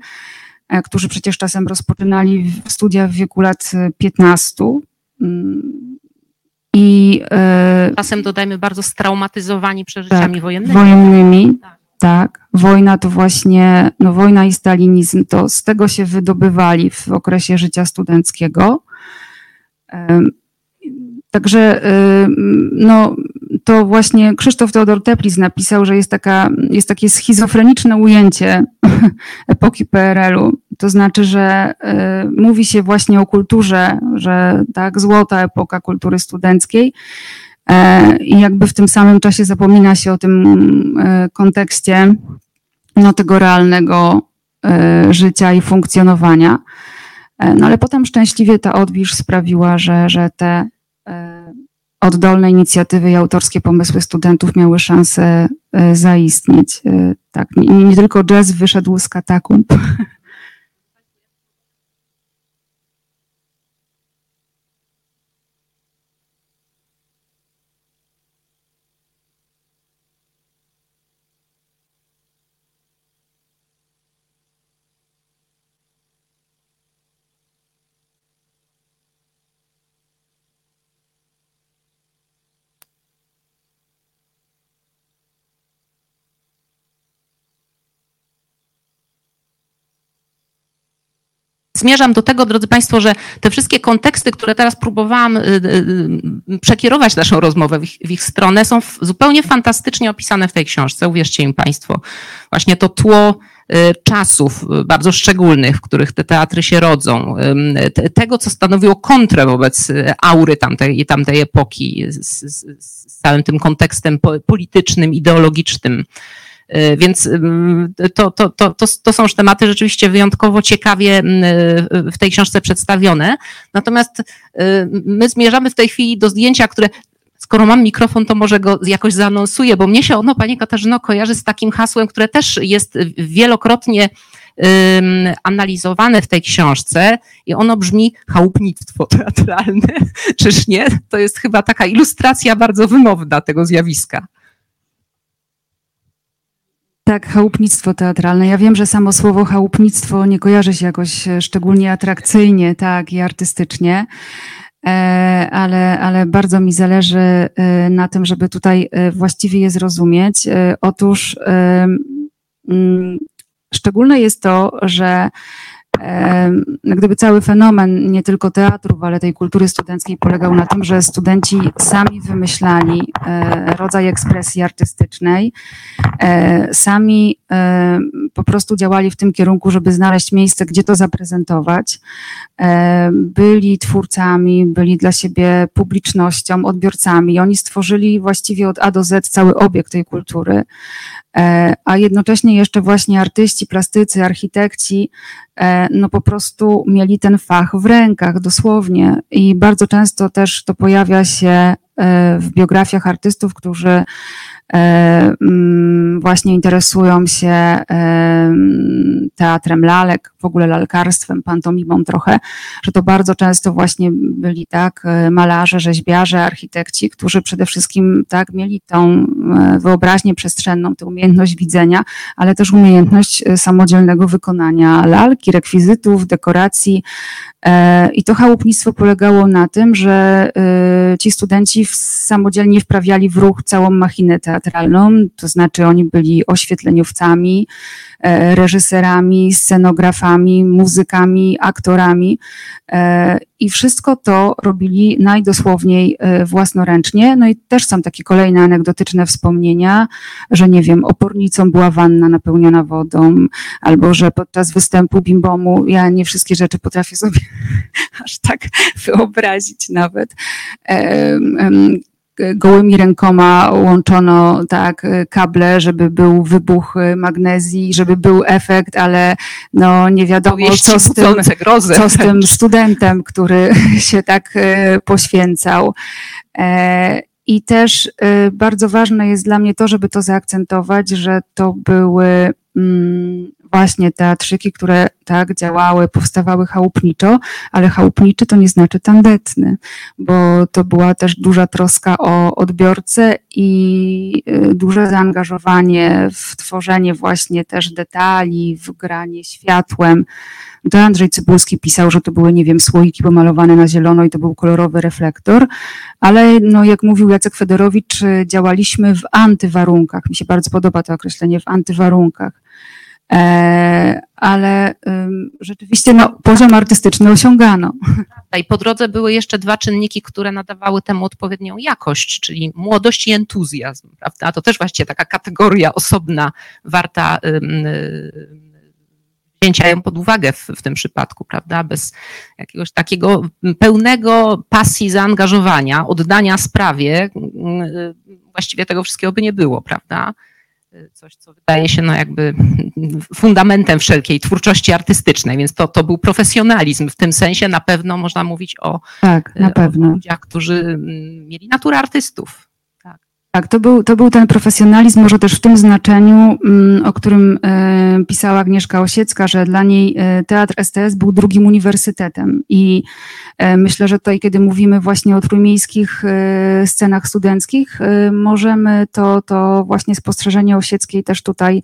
Speaker 4: e, którzy przecież czasem rozpoczynali studia w wieku lat 15. Mm, I
Speaker 3: e, czasem dodajmy bardzo straumatyzowani przeżyciami tak, wojennymi.
Speaker 4: Wojennymi. Tak. tak. Wojna to właśnie, no wojna i stalinizm, to z tego się wydobywali w okresie życia studenckiego. Także no, to właśnie Krzysztof Teodor Teplis napisał, że jest, taka, jest takie schizofreniczne ujęcie epoki PRL-u. To znaczy, że y, mówi się właśnie o kulturze, że tak, złota epoka kultury studenckiej. E, I jakby w tym samym czasie zapomina się o tym y, kontekście no, tego realnego życia i funkcjonowania. E, no ale potem szczęśliwie ta odwilż sprawiła, że, że te oddolne inicjatywy i autorskie pomysły studentów miały szansę e, zaistnieć. E, tak, nie, nie tylko jazz wyszedł z katakumb.
Speaker 3: zmierzam do tego, drodzy Państwo, że te wszystkie konteksty, które teraz próbowałam y, y, y, przekierować naszą rozmowę w ich, w ich stronę, są zupełnie fantastycznie opisane w tej książce. Uwierzcie mi Państwo. Właśnie to tło czasów bardzo szczególnych, w których te teatry się rodzą, tego, co stanowiło kontrę wobec aury tamtej, tamtej epoki, z, z, z całym tym kontekstem politycznym, ideologicznym Więc to, to, to, to, to są tematy rzeczywiście wyjątkowo ciekawie w tej książce przedstawione. Natomiast my zmierzamy w tej chwili do zdjęcia, które skoro mam mikrofon, to może go jakoś zaanonsuję, bo mnie się ono, Pani Katarzyno, kojarzy z takim hasłem, które też jest wielokrotnie analizowane w tej książce i ono brzmi chałupnictwo teatralne. Czyż nie? To jest chyba taka ilustracja bardzo wymowna tego zjawiska.
Speaker 4: Tak, chałupnictwo teatralne. Ja wiem, że samo słowo chałupnictwo nie kojarzy się jakoś szczególnie atrakcyjnie, tak, i artystycznie. E, ale, ale bardzo mi zależy e, na tym, żeby tutaj e, właściwie je zrozumieć. Otóż mm, szczególne jest to, że gdyby cały fenomen nie tylko teatrów, ale tej kultury studenckiej polegał na tym, że studenci sami wymyślali e, rodzaj ekspresji artystycznej, e, sami e, po prostu działali w tym kierunku, żeby znaleźć miejsce, gdzie to zaprezentować. Byli twórcami, byli dla siebie publicznością, odbiorcami. Oni stworzyli właściwie od A do Z cały obiekt tej kultury. A jednocześnie jeszcze właśnie artyści, plastycy, architekci, no po prostu mieli ten fach w rękach dosłownie. I bardzo często też to pojawia się e, w biografiach artystów, którzy właśnie interesują się e, teatrem lalek, w ogóle lalkarstwem, pantomimą trochę, że to bardzo często właśnie byli tak e, malarze, rzeźbiarze, architekci, którzy przede wszystkim tak mieli tą wyobraźnię przestrzenną, tę umiejętność widzenia, ale też umiejętność samodzielnego wykonania lalki, rekwizytów, dekoracji, i to chałupnictwo polegało na tym, że ci studenci samodzielnie wprawiali w ruch całą machinę to znaczy oni byli oświetleniowcami, e, reżyserami, scenografami, muzykami, aktorami e, i wszystko to robili najdosłowniej e, własnoręcznie. No i też są takie kolejne anegdotyczne wspomnienia, że nie wiem, opornicą była wanna napełniona wodą, albo że podczas występu bimbomu, ja nie wszystkie rzeczy potrafię sobie aż tak wyobrazić nawet gołymi rękoma łączono tak kable, żeby był wybuch magnezji, żeby był efekt, ale no nie wiadomo co z, tym, co z tym studentem, który się tak e, poświęcał. E, I też e, bardzo ważne jest dla mnie to, żeby to zaakcentować, że to były właśnie teatrzyki, które tak działały, powstawały chałupniczo, ale chałupniczy to nie znaczy tandetny, bo to była też duża troska o odbiorcę i y, duże zaangażowanie w tworzenie właśnie też detali, w granie światłem. To Andrzej Cybulski pisał, że to były, nie wiem, słoiki pomalowane na zielono i to był kolorowy reflektor, ale no, jak mówił Jacek Federowicz, działaliśmy w antywarunkach. Mi się bardzo podoba to określenie, w antywarunkach ale rzeczywiście no, poziom artystyczny osiągano.
Speaker 3: I po drodze były jeszcze dwa czynniki, które nadawały temu odpowiednią jakość, czyli młodość i entuzjazm, prawda? To też właściwie taka kategoria osobna, warta wzięcia ją pod uwagę w, w tym przypadku, prawda? Bez jakiegoś takiego pełnego pasji, zaangażowania, oddania sprawie, właściwie tego wszystkiego by nie było, prawda? Coś, co wydaje się no jakby fundamentem wszelkiej twórczości artystycznej, więc to, to był profesjonalizm. W tym sensie na pewno można mówić o,
Speaker 4: tak, na pewno.
Speaker 3: o ludziach, którzy mm, mieli naturę artystów.
Speaker 4: Tak, to był, to był ten profesjonalizm, może też w tym znaczeniu, mm, o którym e, pisała Agnieszka Osiecka, że dla niej e, teatr STS był drugim uniwersytetem. I e, myślę, że tutaj, kiedy mówimy właśnie o trójmiejskich scenach studenckich, możemy to, to właśnie spostrzeżenie Osieckiej też tutaj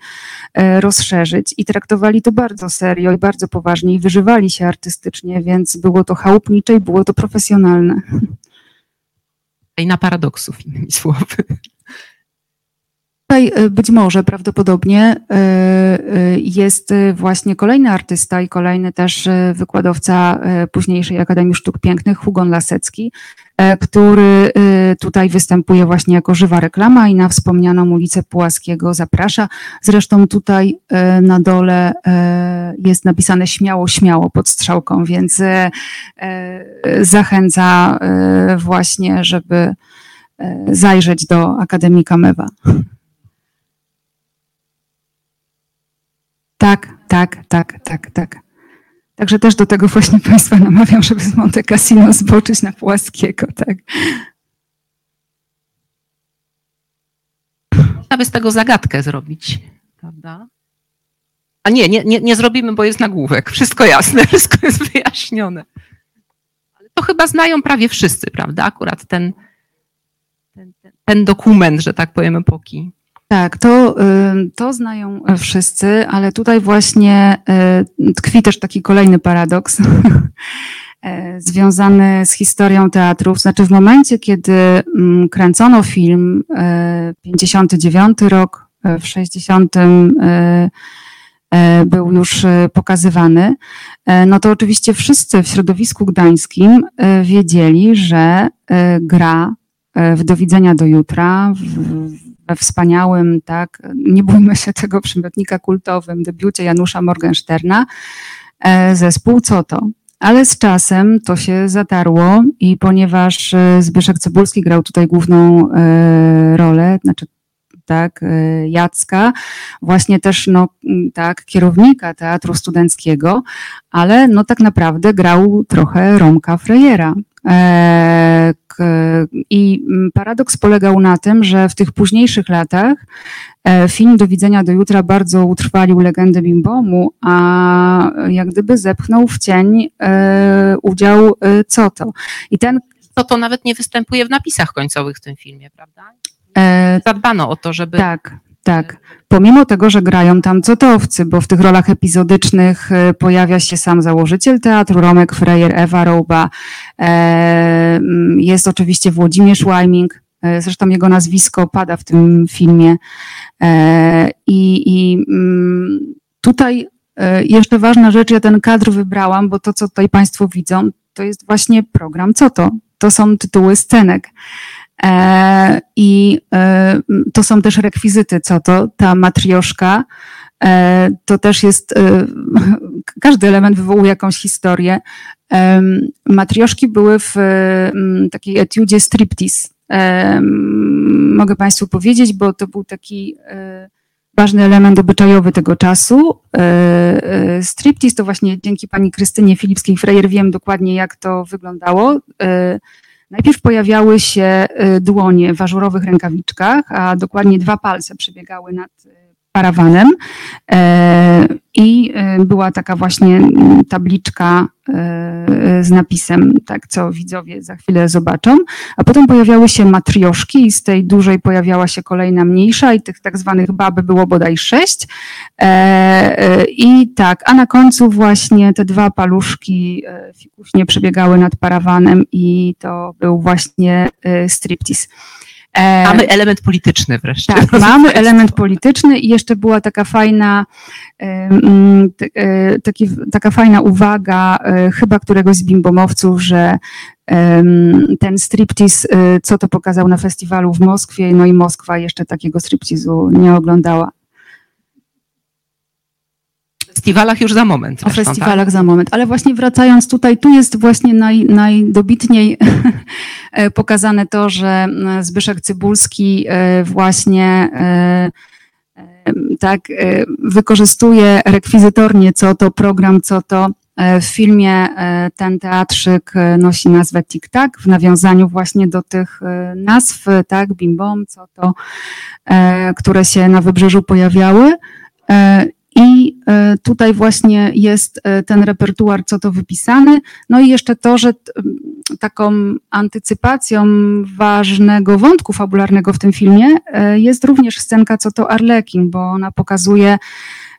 Speaker 4: rozszerzyć. I traktowali to bardzo serio i bardzo poważnie i wyżywali się artystycznie, więc było to chałupnicze i było to profesjonalne
Speaker 3: i na paradoksów, innymi słowy.
Speaker 4: Tutaj e, być może prawdopodobnie e, e, jest właśnie kolejny artysta i kolejny też wykładowca późniejszej Akademii Sztuk Pięknych, Hugon Lasecki, który tutaj występuje właśnie jako żywa reklama i na wspomnianą ulicę Pułaskiego zaprasza. Zresztą tutaj na dole jest napisane śmiało, śmiało pod strzałką, więc zachęca właśnie, żeby zajrzeć do Akademii Kamewa. Tak, tak, tak, tak, tak. Także też do tego właśnie Państwa namawiam, żeby z Monte Cassino zboczyć na Płaskiego, tak.
Speaker 3: Można by z tego zagadkę zrobić, prawda? A nie, nie, nie, nie zrobimy, bo jest nagłówek. Wszystko jasne, wszystko jest wyjaśnione. Ale to chyba znają prawie wszyscy, prawda? Akurat ten, ten, ten dokument, że tak powiem, epoki.
Speaker 4: Tak, to, to znają wszyscy, ale tutaj właśnie y, tkwi też taki kolejny paradoks e, związany z historią teatrów. Znaczy w momencie, kiedy kręcono film 59 e, rok, w 60 był już pokazywany, no to oczywiście wszyscy w środowisku gdańskim wiedzieli, że gra w Do widzenia do jutra, w, we wspaniałym, tak, nie bójmy się tego przymiotnika kultowym, debiucie Janusza Morgensterna, e, zespół Co to? Ale z czasem to się zatarło i ponieważ e, Zbyszek Cebulski grał tutaj główną e, rolę, znaczy tak, Jacka, właśnie też, no, tak, kierownika teatru studenckiego, ale no tak naprawdę grał trochę Romka Frejera. I paradoks polegał na tym, że w tych późniejszych latach e, film Do widzenia do jutra bardzo utrwalił legendę Bimbomu, a jak gdyby zepchnął w cień e, udział e, co to.
Speaker 3: I ten co to nawet nie występuje w napisach końcowych w tym filmie, prawda? Zadbano o to, żeby.
Speaker 4: Tak, tak. Pomimo tego, że grają tam cotowcy, bo w tych rolach epizodycznych e, pojawia się sam założyciel teatru, Romek Frejer, Ewa Rouba, e, mm, jest oczywiście Włodzimierz Łajming, e, zresztą jego nazwisko pada w tym filmie. I, i mm, tutaj jeszcze ważna rzecz, ja ten kadr wybrałam, bo to, co tutaj Państwo widzą, to jest właśnie program Co to? To są tytuły scenek. E, I e, to są też rekwizyty, co to, ta matrioszka, e, to też jest, każdy element wywołuje jakąś historię. Matrioszki były w takiej etiudzie striptease. Mogę Państwu powiedzieć, bo to był taki ważny element obyczajowy tego czasu. Striptease to właśnie dzięki pani Krystynie Filipskiej-Frejer wiem dokładnie, jak to wyglądało. Najpierw pojawiały się y, dłonie w ażurowych rękawiczkach, a dokładnie dwa palce przebiegały nad y, parawanem. E, i y, była taka właśnie tabliczka z napisem, tak co widzowie za chwilę zobaczą, a potem pojawiały się matrioszki i z tej dużej pojawiała się kolejna mniejsza i tych tak zwanych bab było bodaj sześć. E, i tak, a na końcu właśnie te dwa paluszki e, fikuśnie przebiegały nad parawanem i to był właśnie striptease.
Speaker 3: E, mamy element polityczny wreszcie.
Speaker 4: Tak, mamy element polityczny i jeszcze była taka fajna, mm, taki, taka fajna uwaga e, chyba któregoś z bimbomowców, że ten striptease, e, co to pokazał na festiwalu w Moskwie, no i Moskwa jeszcze takiego striptease'u nie oglądała
Speaker 3: festiwalach już za moment.
Speaker 4: Zresztą, o festiwalach tak? za moment. Ale właśnie wracając tutaj, tu jest właśnie naj, najdobitniej e, pokazane to, że e, Zbyszek Cybulski e, właśnie tak wykorzystuje rekwizytornie, co to program, co to w filmie ten teatrzyk nosi nazwę Tak w nawiązaniu właśnie do tych nazw, tak, Bim Bom, co to, które się na wybrzeżu pojawiały. I e, tutaj właśnie jest e, ten repertuar, co to wypisany. No i jeszcze to, że taką antycypacją ważnego wątku fabularnego w tym filmie e, jest również scenka, co to Arlekin, bo ona pokazuje,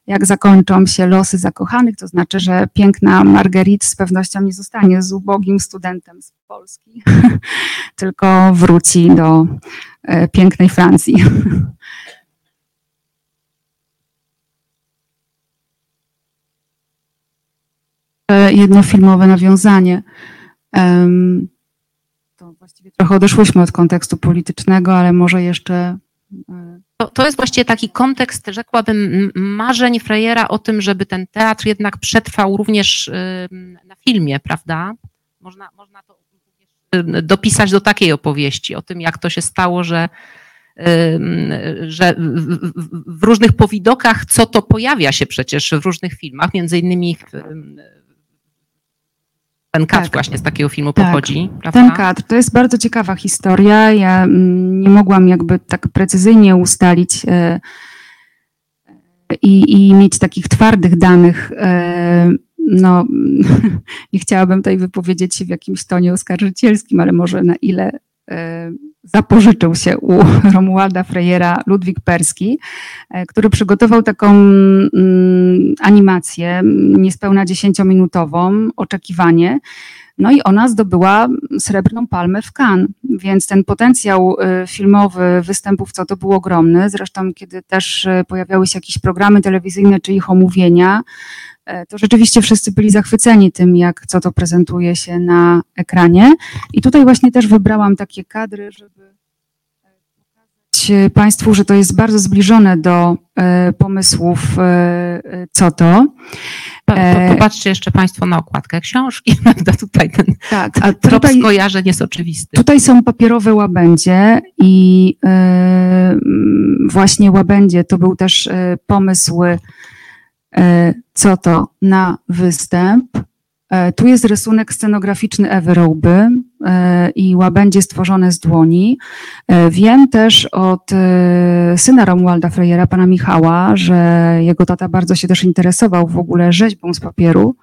Speaker 4: jak zakończą się losy zakochanych, to znaczy, że piękna Marguerite z pewnością nie zostanie z ubogim studentem z Polski, tylko wróci do pięknej Francji. jednofilmowe nawiązanie. To właściwie trochę odeszłyśmy od kontekstu politycznego, ale może jeszcze.
Speaker 3: E, to, to jest właściwie taki kontekst, rzekłabym, marzeń Frejera o tym, żeby ten teatr jednak przetrwał również na filmie, prawda? Można, można to dopisać do takiej opowieści, o tym, jak to się stało, że że w różnych powidokach, co to pojawia się przecież w różnych filmach, między innymi ten kadr tak. właśnie z takiego filmu tak. pochodzi.
Speaker 4: Prawda? Ten kadr, to jest bardzo ciekawa historia. Ja mm, nie mogłam jakby tak precyzyjnie ustalić e, i, i mieć takich twardych danych. E, no, nie chciałabym tutaj wypowiedzieć się w jakimś tonie oskarżycielskim, ale może na ile e, zapożyczył się u Romualda Frejera Ludwik Perski, który przygotował taką mm, animację niespełna dziesięciominutową, oczekiwanie, no i ona zdobyła srebrną palmę w Cannes, więc ten potencjał y, filmowy występów co to był ogromny. Zresztą kiedy też y, pojawiały się jakieś programy telewizyjne czy ich omówienia, to rzeczywiście wszyscy byli zachwyceni tym, jak co to prezentuje się na ekranie. I tutaj właśnie też wybrałam takie kadry, żeby Państwu, że to jest bardzo zbliżone do e, pomysłów e, co to.
Speaker 3: Popatrzcie jeszcze Państwo na okładkę książki, prawda? Tutaj ten tak, a trop skojarzeń jest oczywisty.
Speaker 4: Tutaj są papierowe łabędzie i e, właśnie łabędzie to był też pomysł co to na występ. E, tu jest rysunek scenograficzny Ewy Rołby e, i łabędzie stworzone z dłoni. E, wiem też od syna Romualda Frejera, pana Michała, że jego tata bardzo się też interesował w ogóle rzeźbą z papieru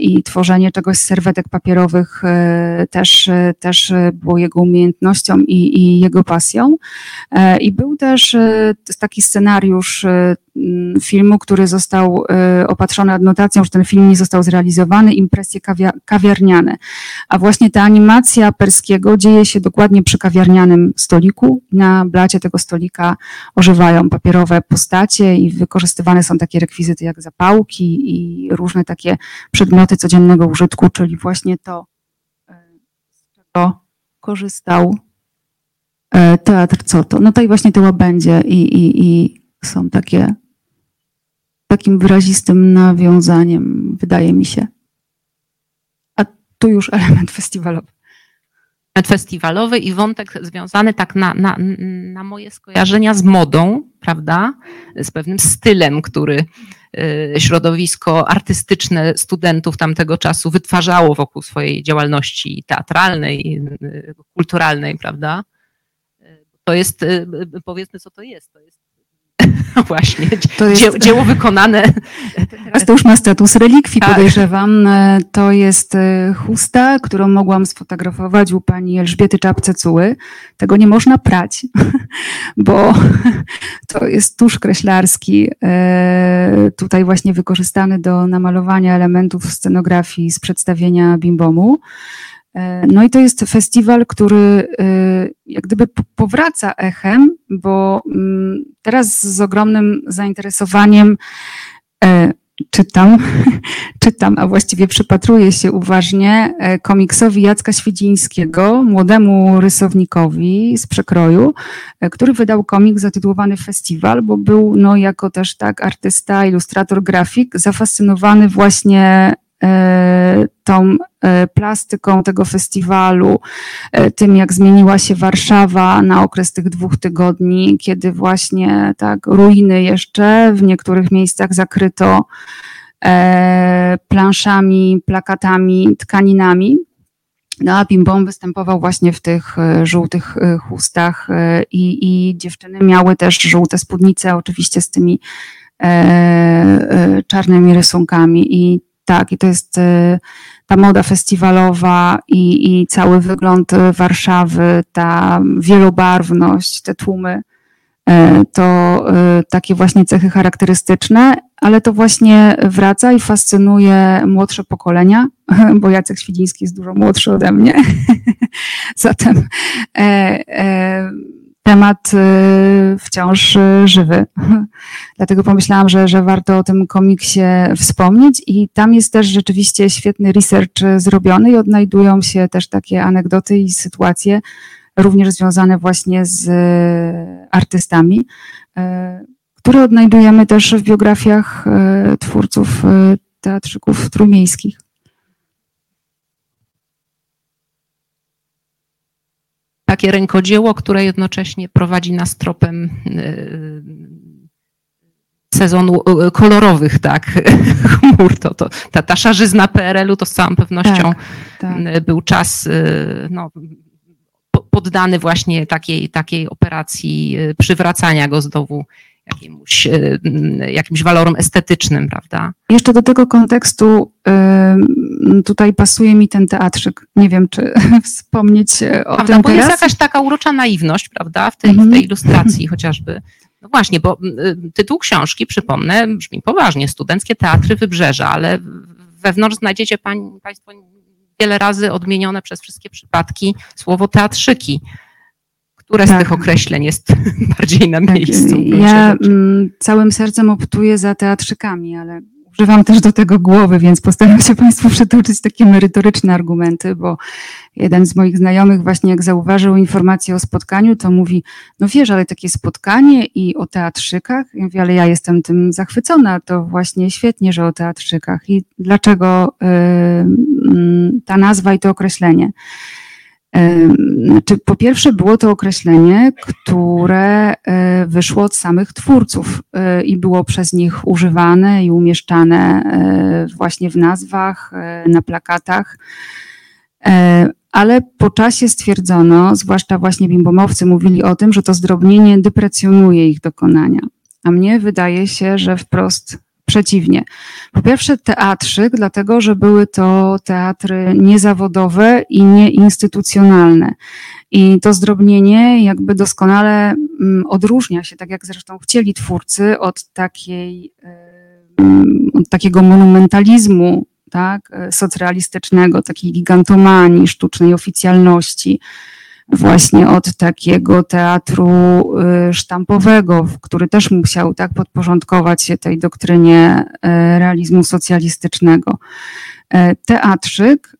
Speaker 4: i tworzenie czegoś z serwetek papierowych też, też było jego umiejętnością i, i jego pasją. I był też taki scenariusz filmu, który został y, opatrzony adnotacją, że ten film nie został zrealizowany, impresje kawiarniane. A właśnie ta animacja Perskiego dzieje się dokładnie przy kawiarnianym stoliku. Na blacie tego stolika ożywają papierowe postacie i wykorzystywane są takie rekwizyty jak zapałki i różne takie przedmioty codziennego użytku, czyli właśnie to, y, z czego korzystał y, teatr co to. No to i właśnie to łabędzie i, i, i są takie takim wyrazistym nawiązaniem, wydaje mi się. A tu już element festiwalowy.
Speaker 3: Element festiwalowy i wątek związany tak na, na, na moje skojarzenia z modą, prawda? Z pewnym stylem, który y, środowisko artystyczne studentów tamtego czasu wytwarzało wokół swojej działalności teatralnej, y, kulturalnej, prawda? To jest, y, powiedzmy, co to jest. To jest Właśnie, to jest... dzieło wykonane.
Speaker 4: Teraz to już ma status relikwii, tak. podejrzewam. To jest e, chusta, którą mogłam sfotografować u pani Elżbiety Czapce-Cuły. Tego nie można prać, bo to jest tusz kreślarski, e, tutaj właśnie wykorzystany do namalowania elementów scenografii z przedstawienia Bimbomu. E, no i to jest festiwal, który e, jak gdyby powraca echem, bo mm, teraz z ogromnym zainteresowaniem e, czytam, czytam, a właściwie przypatruję się uważnie komiksowi Jacka Świdzińskiego, młodemu rysownikowi z przekroju, który wydał komik zatytułowany Festiwal, bo był no, jako też tak artysta, ilustrator, grafik zafascynowany właśnie E, tą e, plastyką tego festiwalu, e, tym jak zmieniła się Warszawa na okres tych dwóch tygodni, kiedy właśnie tak ruiny jeszcze w niektórych miejscach zakryto planszami, plakatami, tkaninami. No a Bimbom występował właśnie w tych żółtych chustach i, i dziewczyny miały też żółte spódnice, oczywiście z tymi czarnymi rysunkami i tak, i to jest y, ta moda festiwalowa i, i cały wygląd Warszawy, ta wielobarwność, te tłumy, y, to y, takie właśnie cechy charakterystyczne, ale to właśnie wraca i fascynuje młodsze pokolenia, bo Jacek Świdziński jest dużo młodszy ode mnie. Zatem e, e, temat y, wciąż y, żywy. Dlatego pomyślałam, że, że warto o tym komiksie wspomnieć i tam jest też rzeczywiście świetny research y, zrobiony i odnajdują się też takie anegdoty i sytuacje również związane właśnie z artystami, które odnajdujemy też w biografiach twórców teatrzyków trójmiejskich.
Speaker 3: Takie rękodzieło, które jednocześnie prowadzi nas tropem sezonu kolorowych, tak, chmur. To, to, ta, ta szarzyzna PRL-u to z całą pewnością tak, tak. był czas no, poddany właśnie takiej, takiej operacji przywracania go znowu jakimś, jakimś walorom estetycznym, prawda?
Speaker 4: Jeszcze do tego kontekstu tutaj pasuje mi ten teatrzyk. Nie wiem, czy wspomnieć o prawda, tym
Speaker 3: bo
Speaker 4: teraz.
Speaker 3: jest jakaś taka urocza naiwność, prawda, w tej, w tej mhm. ilustracji chociażby. No właśnie, bo y, tytuł książki, przypomnę, brzmi poważnie, Studenckie Teatry Wybrzeża, ale wewnątrz znajdziecie pań, Państwo wiele razy odmienione przez wszystkie przypadki słowo teatrzyki. Które tak. z tych określeń jest bardziej na tak, miejscu?
Speaker 4: Ja mm, całym sercem optuję za teatrzykami, ale używam też do tego głowy, więc postaram się Państwu przytoczyć takie merytoryczne argumenty, bo jeden z moich znajomych właśnie jak zauważył informację o spotkaniu, to mówi, no wiesz, ale takie spotkanie i o teatrzykach, ja mówię, ale ja jestem tym zachwycona, to właśnie świetnie, że o teatrzykach i dlaczego yy, ta nazwa i to określenie. Znaczy, po pierwsze, było to określenie, które e, wyszło od samych twórców e, i było przez nich używane i umieszczane e, właśnie w nazwach, na plakatach. Ale po czasie stwierdzono, zwłaszcza właśnie bimbomowcy mówili o tym, że to zdrobnienie deprecjonuje ich dokonania. A mnie wydaje się, że wprost Przeciwnie. Po pierwsze teatrzyk, dlatego że były to teatry niezawodowe i nieinstytucjonalne. I to zdrobnienie jakby doskonale mm, odróżnia się, tak jak zresztą chcieli twórcy, od takiej, od takiego monumentalizmu tak, socrealistycznego, takiej gigantomanii, sztucznej oficjalności właśnie od takiego teatru y, sztampowego, który też musiał tak podporządkować się tej doktrynie y, realizmu socjalistycznego. Y, teatrzyk,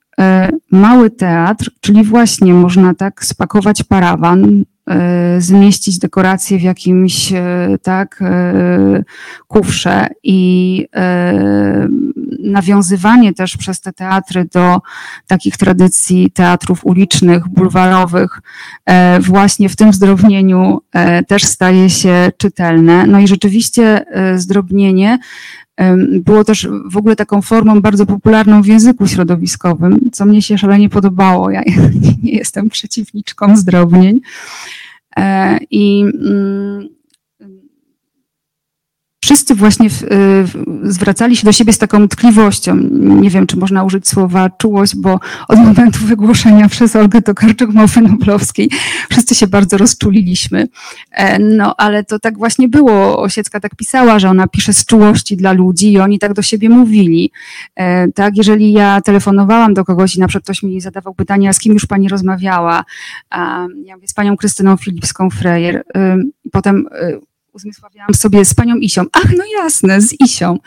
Speaker 4: mały teatr, czyli właśnie można tak spakować parawan, E, zmieścić dekoracje w jakimś e, tak e, kufrze i nawiązywanie też przez te teatry do takich tradycji teatrów ulicznych, bulwarowych właśnie w tym zdrobnieniu też staje się czytelne. No i rzeczywiście zdrobnienie było też w ogóle taką formą bardzo popularną w języku środowiskowym, co mnie się szalenie podobało. Ja nie jestem przeciwniczką zdrobnień. E, I mm, wszyscy właśnie w, w, zwracali się do siebie z taką tkliwością. Nie wiem, czy można użyć słowa czułość, bo od momentu wygłoszenia przez Olgę Tokarczuk Małpy Noblowskiej wszyscy się bardzo rozczuliliśmy. E, no, ale to tak właśnie było. Osiecka tak pisała, że ona pisze z czułości dla ludzi i oni tak do siebie mówili. E, tak, jeżeli ja telefonowałam do kogoś i na przykład ktoś mi zadawał pytanie, a z kim już pani rozmawiała? A ja mówię, z panią Krystyną Filipską-Frejer. Potem y, uzmysławiałam sobie z panią Isią. Ach, no jasne, z Isią.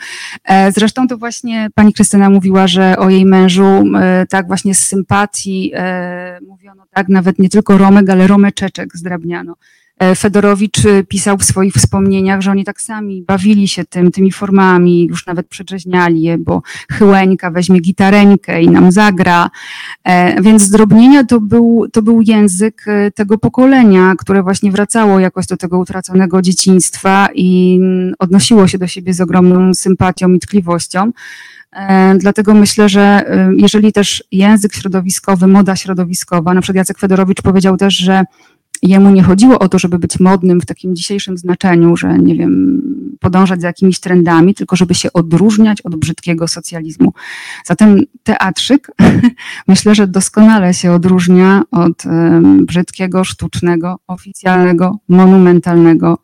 Speaker 4: E, zresztą to właśnie pani Krystyna mówiła, że o jej mężu e, tak właśnie z sympatii e, mówiono tak, nawet nie tylko Romek, ale Romeczeczek zdrabniano. E, Fedorowicz e, pisał w swoich wspomnieniach, że oni tak sami bawili się tym, tymi formami, już nawet przedrzeźniali je, bo Chyłeńka weźmie gitareńkę i nam zagra. E, więc zdrobnienia to był, to był język tego pokolenia, które właśnie wracało jakoś do tego utraconego dzieciństwa i odnosiło się do siebie z ogromną sympatią i tkliwością. Dlatego myślę, że jeżeli też język środowiskowy, moda środowiskowa, na przykład Jacek Fedorowicz powiedział też, że jemu nie chodziło o to, żeby być modnym w takim dzisiejszym znaczeniu, że nie wiem, podążać za jakimiś trendami, tylko żeby się odróżniać od brzydkiego socjalizmu. Zatem teatrzyk myślę, że doskonale się odróżnia od brzydkiego, sztucznego, oficjalnego, monumentalnego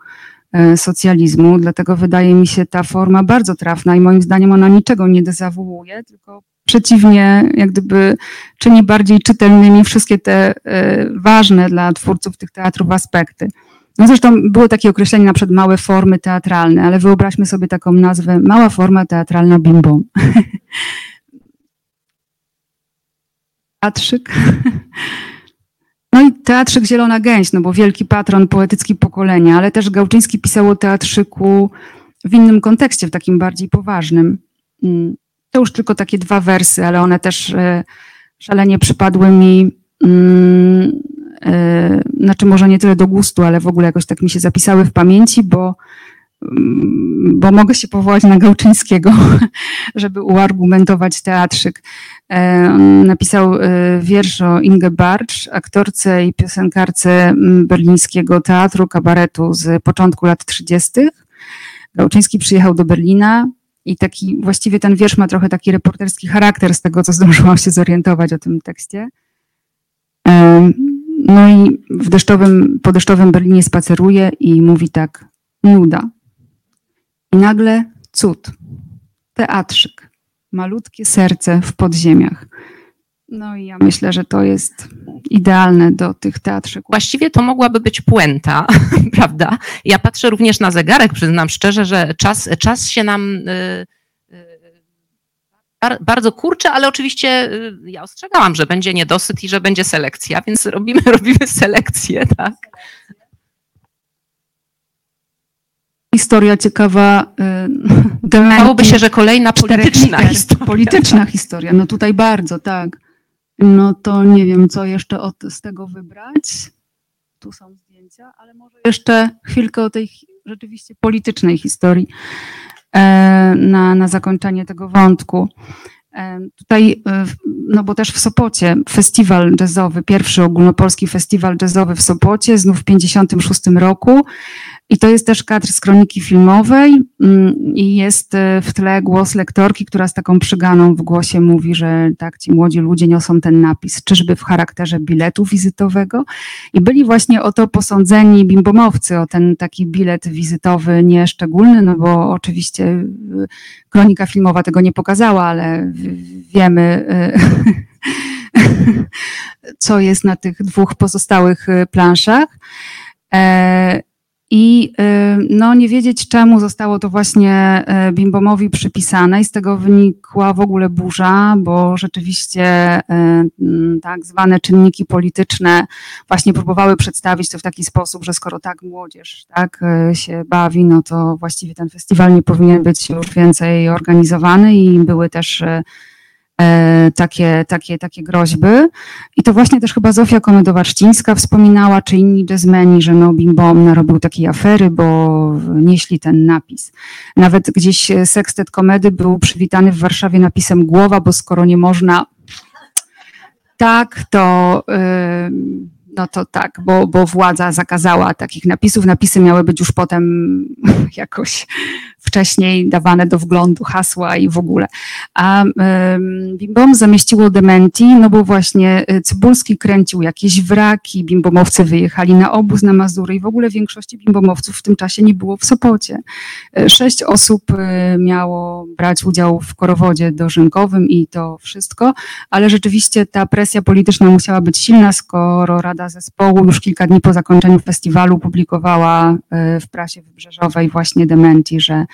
Speaker 4: e, socjalizmu, dlatego wydaje mi się ta forma bardzo trafna i moim zdaniem ona niczego nie dezawuuje, tylko przeciwnie, jak gdyby czyni bardziej czytelnymi wszystkie te e, ważne dla twórców tych teatrów aspekty. No zresztą było takie określenie na przykład małe formy teatralne, ale wyobraźmy sobie taką nazwę mała forma teatralna bim Teatrzyk. No i teatrzyk Zielona Gęś, no bo wielki patron poetycki pokolenia, ale też Gałczyński pisał o teatrzyku w innym kontekście, w takim bardziej poważnym. To już tylko takie dwa wersy, ale one też e, szalenie przypadły mi mm, e, znaczy może nie tyle do gustu, ale w ogóle jakoś tak mi się zapisały w pamięci, bo Mm, bo mogę się powołać na Gałczyńskiego, żeby uargumentować teatrzyk. E, napisał wiersz o Inge Barcz, aktorce i piosenkarce mm, berlińskiego teatru, kabaretu z początku lat 30. Gałczyński przyjechał do Berlina i taki, właściwie ten wiersz ma trochę taki reporterski charakter z tego, co zdążyłam się zorientować o tym tekście. No i w deszczowym, po deszczowym Berlinie spaceruje i mówi tak, nuda, i nagle cud. Teatrzyk. Malutkie serce w podziemiach. No i ja myślę, że to jest idealne do tych teatrzyków.
Speaker 3: Właściwie to mogłaby być puenta, prawda? Ja patrzę również na zegarek, przyznam szczerze, że czas, czas się nam y, y, bardzo kurczy, ale oczywiście y, ja ostrzegałam, że będzie niedosyt i że będzie selekcja, więc robimy, robimy selekcję, tak?
Speaker 4: historia ciekawa.
Speaker 3: Wydawałoby się, że kolejna polityczna historia.
Speaker 4: Polityczna historia, no tutaj bardzo, tak. No to nie wiem, co jeszcze od, z tego wybrać. Tu są zdjęcia, ale może jeszcze chwilkę o tej rzeczywiście politycznej historii e, na, na zakończenie tego wątku. E, tutaj, e, no bo też w Sopocie festiwal jazzowy, pierwszy ogólnopolski festiwal jazzowy w Sopocie, znów w 1956 roku. I to jest też kadr z kroniki filmowej mm, i jest e, w tle głos lektorki, która z taką przyganą w głosie mówi, że tak, ci młodzi ludzie niosą ten napis, czyżby w charakterze biletu wizytowego. I byli właśnie o to posądzeni bimbomowcy, o ten taki bilet wizytowy nieszczególny, no bo oczywiście e, kronika filmowa tego nie pokazała, ale wiemy, e, co jest na tych dwóch pozostałych planszach. I y, no, nie wiedzieć, czemu zostało to właśnie y, Bimbomowi przypisane, i z tego wynikła w ogóle burza, bo rzeczywiście y, mm, tak zwane czynniki polityczne właśnie próbowały przedstawić to w taki sposób, że skoro tak młodzież tak się bawi, no to właściwie ten festiwal nie powinien być już więcej organizowany i były też takie, takie, takie groźby. I to właśnie też chyba Zofia Komedowa-Trzcińska wspominała, czy inni jazzmeni, że no Bim Bom narobił takiej afery, bo nieśli ten napis. Nawet gdzieś sekstet komedy był przywitany w Warszawie napisem głowa, bo skoro nie można tak, to... Yy, no to tak, bo, bo władza zakazała takich napisów. Napisy miały być już potem jakoś wcześniej dawane do wglądu, hasła i w ogóle. A Bimbom zamieściło dementi, no bo właśnie y, Cybulski kręcił jakieś wraki, bimbomowcy wyjechali na obóz na Mazury i w ogóle większości bimbomowców w tym czasie nie było w Sopocie. Y, sześć osób y, miało brać udział w korowodzie dożynkowym i to wszystko, ale rzeczywiście ta presja polityczna musiała być silna, skoro Rada Zespołu już kilka dni po zakończeniu festiwalu publikowała w prasie wybrzeżowej właśnie dementi, że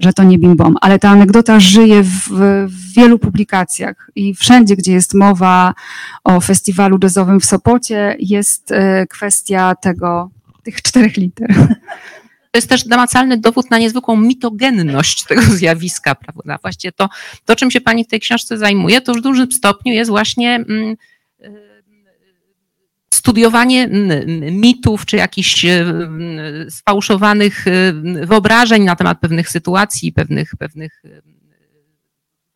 Speaker 4: że to nie bim bom, ale ta anegdota żyje w, w, wielu publikacjach i wszędzie, gdzie jest mowa o festiwalu jazzowym w Sopocie, jest e, kwestia tego, tych czterech liter.
Speaker 3: To jest też namacalny dowód na niezwykłą mitogenność tego zjawiska, prawda? Właściwie to, to czym się pani w tej książce zajmuje, to w dużym stopniu jest właśnie mm, studiowanie mitów czy jakichś e, sfałszowanych e, wyobrażeń na temat pewnych sytuacji, pewnych, pewnych e,